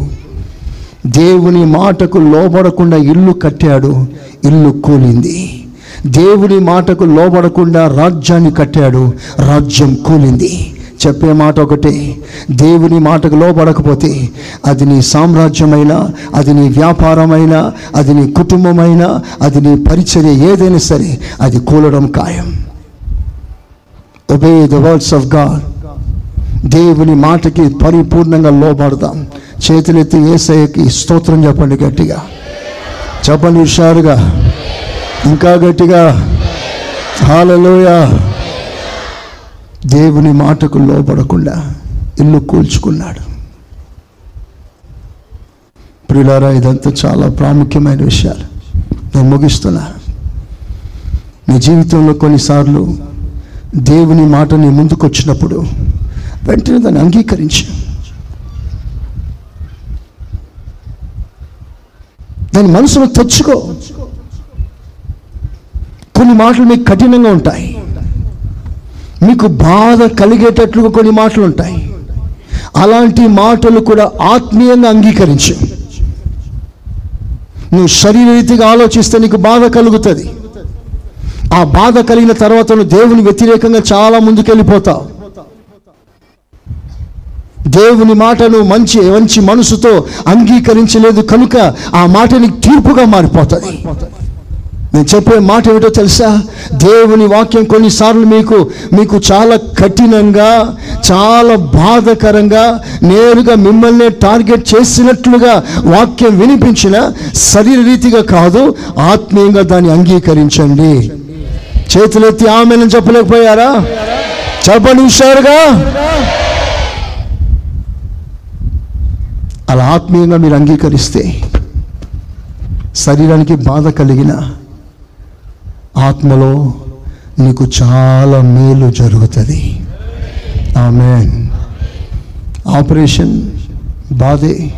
దేవుని మాటకు లోబడకుండా ఇల్లు కట్టాడు ఇల్లు కూలింది. దేవుని మాటకు లోబడకుండా రాజ్యాన్ని కట్టాడు. రాజ్యం కూలింది. చెప్పే మాట ఒకటే. దేవుని మాటకు లోబడకపోతే అది నీ సామ్రాజ్యమైనా అది నీ వ్యాపారమైనా అది నీ కుటుంబమైనా అది నీ పరిచర్య ఏదైనా సరే అది కూలడం ఖాయం. Obey the words of God దేవుని మాటకి పరిపూర్ణంగా లోబడదాం. చేతులెత్తి ఏసయ్యకి స్తోత్రం చెప్పండి గట్టిగా. చెప్పండి హుషారుగా ఇంకా గట్టిగా హాలలోయ. దేవుని మాటకు లోపడకుండా ఇల్లు కూల్చుకున్నాడు. ప్రిలారా ఇదంతా చాలా ప్రాముఖ్యమైన విషయాలు. నేను ముగిస్తున్నా. నీ జీవితంలో కొన్నిసార్లు దేవుని మాట నీ ముందుకు వచ్చినప్పుడు వెంటనే దాన్ని అంగీకరించి. దాని మనసులో తెచ్చుకో. కొన్ని మాటలు మీకు కఠినంగా ఉంటాయి. మీకు బాధ కలిగేటట్లుగా కొన్ని మాటలు ఉంటాయి. అలాంటి మాటలు కూడా ఆత్మీయంగా అంగీకరించు. నువ్వు శరీరరీతిగా ఆలోచిస్తే నీకు బాధ కలుగుతుంది. ఆ బాధ కలిగిన తర్వాత నువ్వు దేవుని వ్యతిరేకంగా చాలా ముందుకెళ్ళిపోతావు. దేవుని మాటను మంచి మంచి మనసుతో అంగీకరించలేదు కనుక ఆ మాట నీకు తీర్పుగా మారిపోతుంది. నేను చెప్పే మాట ఏమిటో తెలుసా? దేవుని వాక్యం కొన్నిసార్లు మీకు మీకు చాలా కఠినంగా చాలా బాధకరంగా నేరుగా మిమ్మల్ని టార్గెట్ చేసినట్లుగా వాక్యం వినిపించిన శరీర రీతిగా కాదు ఆత్మీయంగా దాన్ని అంగీకరించండి. చేతులెత్తి ఆమెను చెప్పలేకపోయారా? చెప్పండి హుషారుగా. అలా ఆత్మీయంగా మీరు అంగీకరిస్తే శరీరానికి బాధ కలిగిన ఆత్మలో నీకు చాలా మేలు జరుగుతుంది. ఆమె ఆపరేషన్ బాధే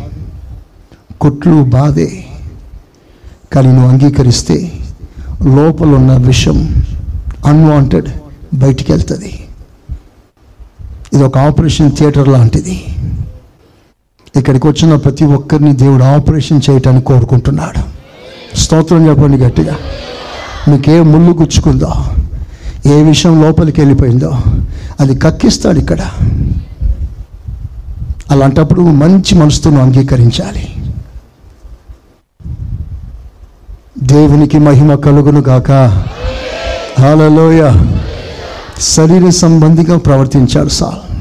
కుట్లు బాధే కానీ నువ్వు అంగీకరిస్తే లోపల ఉన్న విషం అన్వాంటెడ్ బయటికి వెళ్తుంది ఇది ఒక ఆపరేషన్ థియేటర్ లాంటిది. ఇక్కడికి వచ్చిన ప్రతి ఒక్కరిని దేవుడు ఆపరేషన్ చేయటానికి కోరుకుంటున్నాడు. స్తోత్రం చెప్పండి గట్టిగా. మీకే ముళ్ళు గుచ్చుకుందో? ఏ విషయం లోపలికి వెళ్ళిపోయిందో? అది కక్కిస్తాడు ఇక్కడ. అలాంటప్పుడు మంచి మనసుతో అంగీకరించాలి. దేవునికి మహిమ కలుగును గాక. హాలలోయ శరీర సంబంధిగా ప్రవర్తించాడు సాల్.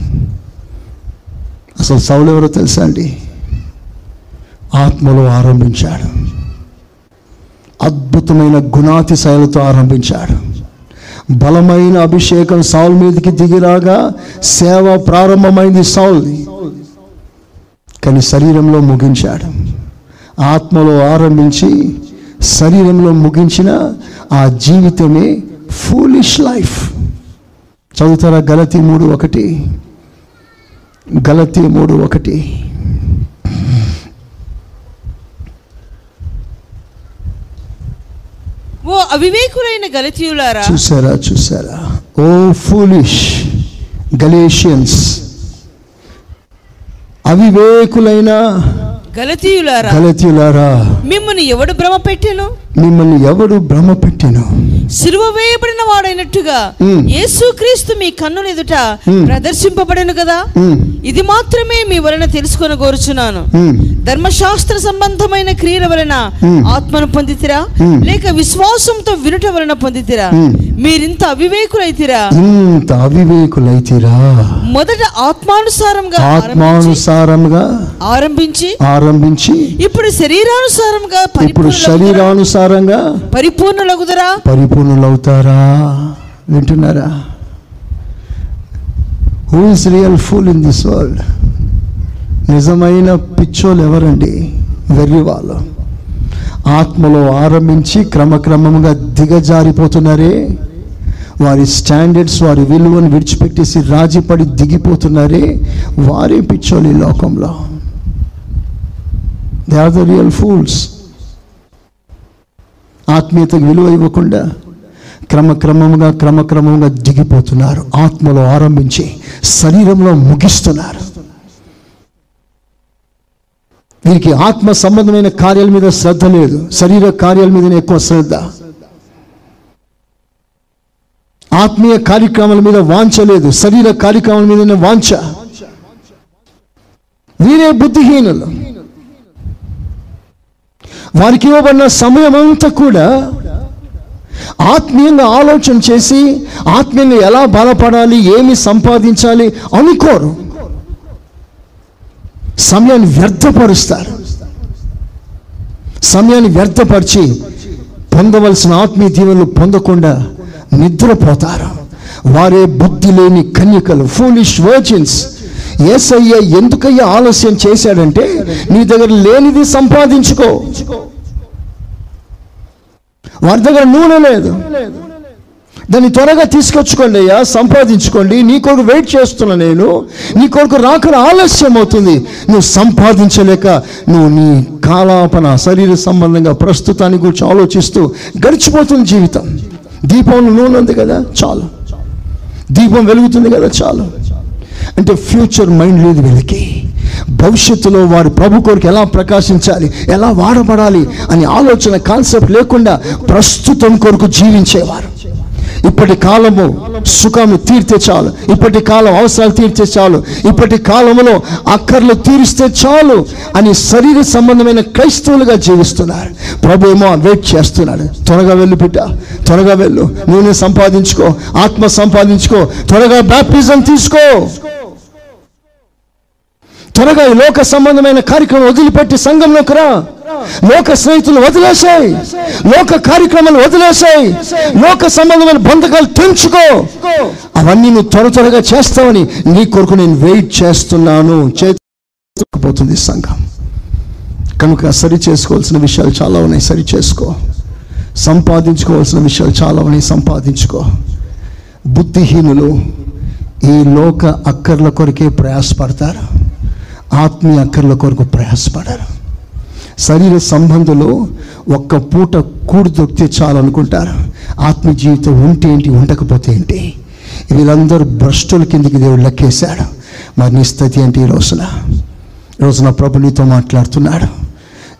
అసలు సౌలు ఎవరో తెలుసా అండి? ఆత్మలో ఆరంభించాడు. అద్భుతమైన గుణాతిశయాలతో ఆరంభించాడు బలమైన అభిషేకం సౌల్ మీదకి దిగిరాగా సేవ ప్రారంభమైంది సౌల్. కానీ శరీరంలో ముగించాడు. ఆత్మలో ఆరంభించి శరీరంలో ముగించిన ఆ జీవితమే ఫూలిష్ లైఫ్ చదువుతారా? గలతి మూడు ఒకటి. గలతి మూడు ఒకటి. ఓ అవివేకులైన గలతీయులారా చూసారా చూసారా ఓ ఫూలిష్ గలేషియన్స్ అవివేకులైన గలతీయులారా గలతీయులారా. మిమ్మల్ని ఎవడు భ్రమ పెట్టెను మిమ్మల్ని ఎవడు భ్రమ పెట్టెను సిలువ వేయబడిన వాడైనట్టుగా. యేసుక్రీస్తు మీ కన్నుల ఎదుట. ప్రదర్శింపబడెను కదా ఇది మాత్రమే మీ వలన తెలుసుకొని కోరుచున్నాను. ధర్మశాస్త్ర సంబంధమైన క్రియల వలన. ఆత్మను పొందితిరా. లేక విశ్వాసంతో వినుట వలన పొందితిరా. మీరింత అవివేకులైతిరా ఇంత అవివేకులైతిరా మొదట ఆత్మానుసారంగా ఆరంభించి- ఆత్మానుసారంగా ఆరంభించి ఆరంభించి ఇప్పుడు శరీరానుసారంగా ఇప్పుడు పరిపూర్ణులగుదురా? శరీరానుసారంగా పరిపూర్ణులగుదరా? పరిపూర్ణులవుతారా? వింటున్నారా? Who is real fool in this world నిజమైన పిచ్చోలు ఎవరండి వెర్రి వాళ్ళు. ఆత్మలో ఆరంభించి క్రమక్రమంగా దిగజారిపోతున్నారే. వారి స్టాండర్డ్స్ వారి విలువను విడిచిపెట్టేసి రాజీపడి దిగిపోతున్నారే. వారే పిచ్చోలు ఈ లోకంలో. They are the real fools ఆత్మీయతకు విలువ ఇవ్వకుండా క్రమక్రమంగా క్రమక్రమంగా దిగిపోతున్నారు. ఆత్మలో ఆరంభించి శరీరంలో ముగిస్తున్నారు. వీరికి ఆత్మ సంబంధమైన కార్యాల మీద శ్రద్ధ లేదు. శరీర కార్యాల మీదనే ఎక్కువ శ్రద్ధ. ఆత్మీయ కార్యక్రమాల మీద వాంఛ లేదు. శరీర కార్యక్రమాల మీదనే వాంఛ. వీరే బుద్ధిహీనులు. వారికి ఇవ్వబడిన సమయం అంతా కూడా ఆత్మీయంగా ఆలోచన చేసి ఆత్మీయంగా ఎలా బలపడాలి ఏమి సంపాదించాలి అనుకోరు. సమయాన్ని వ్యర్థపరుస్తారు. సమయాన్ని వ్యర్థపరిచి పొందవలసిన ఆత్మీయ దీవెనలు పొందకుండా నిద్రపోతారు. వారే బుద్ధి లేని కన్యకలు ఫూలిష్ వర్జిన్స్ ఏసయ్య ఎందుకయ్యా ఆలస్యం చేశాడంటే నీ దగ్గర లేనిది సంపాదించుకో. వారి దగ్గర నూనె లేదు. దాన్ని త్వరగా తీసుకొచ్చుకోండి అయ్యా సంపాదించుకోండి. నీ కొరకు వెయిట్ చేస్తున్నా నేను. నీ కొరకు రాకడ ఆలస్యం అవుతుంది. నువ్వు సంపాదించలేక నువ్వు నీ కాలాపన శరీర సంబంధంగా ప్రస్తుతాన్ని గురించి ఆలోచిస్తూ గడిచిపోతుంది జీవితం. దీపంలో నూనె ఉంది కదా? చాలు. దీపం వెలుగుతుంది కదా? చాలు. అంటే ఫ్యూచర్ మైండ్ లేదు వీళ్ళకి. భవిష్యత్తులో వారు ప్రభు కొరకు ఎలా ప్రకాశించాలి ఎలా వాడబడాలి అని ఆలోచన కాన్సెప్ట్ లేకుండా ప్రస్తుతం కొరకు జీవించేవారు. ఇప్పటి కాలము సుఖము తీర్తే చాలు. ఇప్పటి కాలం అవసరాలు తీర్తే చాలు. ఇప్పటి కాలంలో అక్కర్లు తీరిస్తే చాలు అని శరీర సంబంధమైన క్రైస్తవులుగా జీవిస్తున్నారు. ప్రభు ఏమో వెయిట్ చేస్తున్నాడు. త్వరగా వెళ్ళు బిడ్డ. త్వరగా వెళ్ళు. నూనె సంపాదించుకో. ఆత్మ సంపాదించుకో. త్వరగా బ్యాప్టిజం తీసుకో. త్వరగా ఈ లోక సంబంధమైన కార్యక్రమం వదిలిపెట్టి సంఘంలోకి రా. లోక స్నేహితులు వదిలేసాయి. లోక కార్యక్రమాలు వదిలేసాయి. లోక సంబంధమైన బంధకాలు తెంచుకో. అవన్నీ నువ్వు త్వర త్వరగా చేస్తావని నీ కొరకు నేను వెయిట్ చేస్తున్నాను. చేతుకుపోతుంది సంఘం. కనుక సరి చేసుకోవాల్సిన విషయాలు చాలా ఉన్నాయి. సరి చేసుకో. సంపాదించుకోవాల్సిన విషయాలు చాలా ఉన్నాయి. సంపాదించుకో. బుద్ధిహీనులు ఈ లోక అక్కర్ల కొరకే ప్రయాసపడతారు. ఆత్మీయ అక్కర్ల కొరకు ప్రయాసపడరు. శరీర సంబంధులు ఒక్క పూట కూడు దొరికితే చాలనుకుంటారు. ఆత్మీయ జీవితం ఉంటే ఏంటి ఉండకపోతే ఏంటి? వీళ్ళందరూ భ్రష్టుల కిందికి దేవుడు లెక్కేశాడు. మరి నీ స్థితి ఏంటి ఈ రోజున? రోజున ప్రభు నీతో మాట్లాడుతున్నాడు.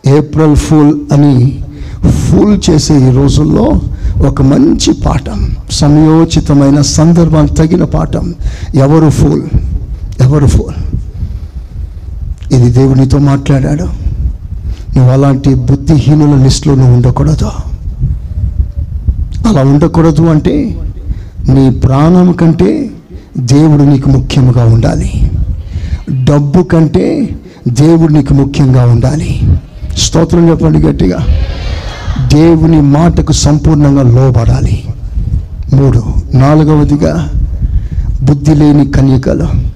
ఏప్రిల్ ఫూల్ అని ఫూల్ చేసే ఈ రోజుల్లో ఒక మంచి పాఠం సమయోచితమైన సందర్భానికి తగిన పాఠం. ఎవరు ఫూల్? ఎవరు ఫూల్? ఇది దేవునితో మాట్లాడాడు. నువ్వు అలాంటి బుద్ధిహీనుల లిస్టులో నువ్వు ఉండకూడదు. అలా ఉండకూడదు అంటే నీ ప్రాణం కంటే దేవుడు నీకు ముఖ్యంగా ఉండాలి. డబ్బు కంటే దేవుడు నీకు ముఖ్యంగా ఉండాలి. స్తోత్రం చెప్పండి గట్టిగా. దేవుని మాటకు సంపూర్ణంగా లోబడాలి. మూడు నాలుగవదిగా బుద్ధి లేని కన్యకలు.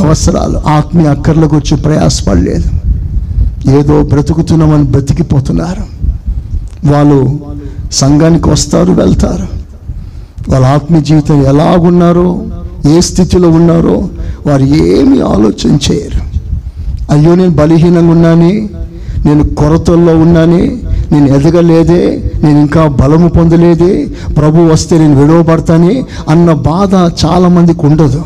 అవసరాలు ఆత్మీయ అక్కర్లకు వచ్చి ప్రయాసపడలేదు. ఏదో బ్రతుకుతున్నామని బ్రతికిపోతున్నారు వాళ్ళు సంఘానికి వస్తారు వెళ్తారు. వాళ్ళ ఆత్మీయ జీవితం ఎలాగున్నారో ఏ స్థితిలో ఉన్నారో వారు ఏమి ఆలోచన చేయరు. అయ్యో నేను బలహీనంగా ఉన్నాని నేను కొరతల్లో ఉన్నాని నేను ఎదగలేదే నేను ఇంకా బలము పొందలేదే ప్రభు వస్తే నేను విడవబడతాని అన్న బాధ చాలామందికి ఉండదు.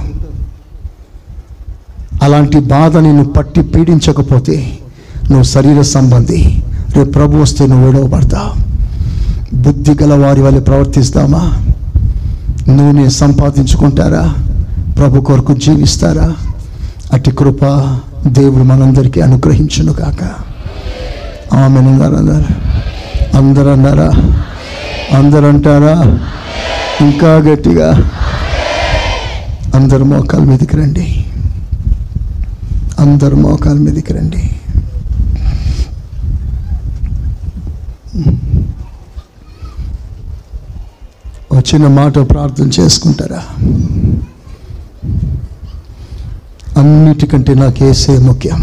అలాంటి బాధ నిన్ను పట్టి పీడించకపోతే నువ్వు శరీర సంబంధి. రేపు ప్రభు వస్తే నువ్వు విడవబడతావు బుద్ధి గల వారి వల్ల ప్రవర్తిస్తామా? నూనె సంపాదించుకుంటారా? ప్రభు కొరకు జీవిస్తారా? అట్టి కృప దేవుడు మనందరికీ అనుగ్రహించును కాక ఆమె అన్నారు అన్నారు అందరు అన్నారా అందరు అంటారా ఇంకా గట్టిగా. అందరు మోకాల మీదకి రండి. అందరు మోకాల మీదకి రండి. వచ్చిన మాట ప్రార్థన చేసుకుంటారా? అన్నిటికంటే నాకు ఏసే ముఖ్యం.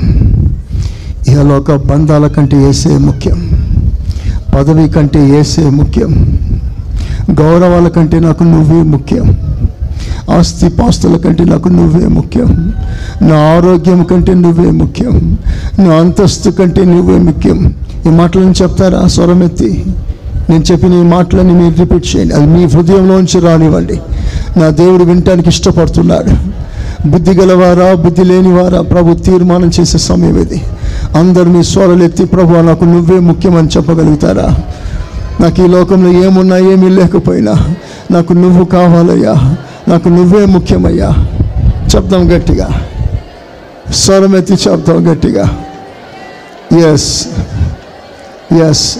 ఇహలోక బంధాల కంటే ఏసే ముఖ్యం. పదవి కంటే ఏసే ముఖ్యం. గౌరవాల కంటే నాకు నువ్వే ముఖ్యం. ఆస్తి పాస్తుల కంటే నాకు నువ్వే ముఖ్యం. నా ఆరోగ్యం కంటే నువ్వే ముఖ్యం. నా అంతస్తు కంటే నువ్వే ముఖ్యం. ఈ మాటలను చెప్తారా స్వరమెత్తి? నేను చెప్పిన ఈ మాటలని మీరు రిపీట్ చేయండి. అది మీ హృదయంలోంచి రానివ్వండి. నా దేవుడు వినటానికి ఇష్టపడుతున్నాడు. బుద్ధి గలవారా బుద్ధి లేనివారా? ప్రభు తీర్మానం చేసే సమయం ఇది. అందరు మీ స్వరలు ఎత్తి ప్రభు నాకు నువ్వే ముఖ్యమని చెప్పగలుగుతారా? నాకు ఈ లోకంలో ఏమున్నా ఏమీ లేకపోయినా నాకు నువ్వు కావాలయ్యా. నాకు నువ్వే ముఖ్యమయ్యా. చెప్దాం గట్టిగా. స్వరం ఎత్తి చెప్తాం గట్టిగా. ఎస్ ఎస్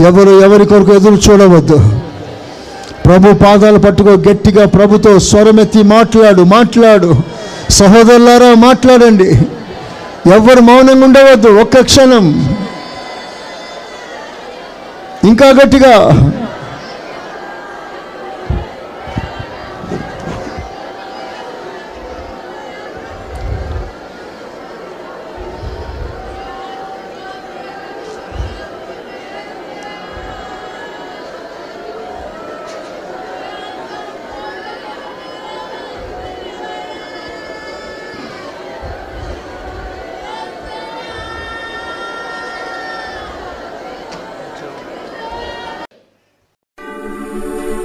ఎవరు ఎవరి కొరకు ఎదురు చూడవద్దు. ప్రభు పాదాలు పట్టుకో గట్టిగా ప్రభుతో స్వరమెత్తి మాట్లాడు మాట్లాడు. సహోదరులారా మాట్లాడండి. ఎవరు మౌనంగా ఉండవద్దు ఒక్క క్షణం. ఇంకా గట్టిగా.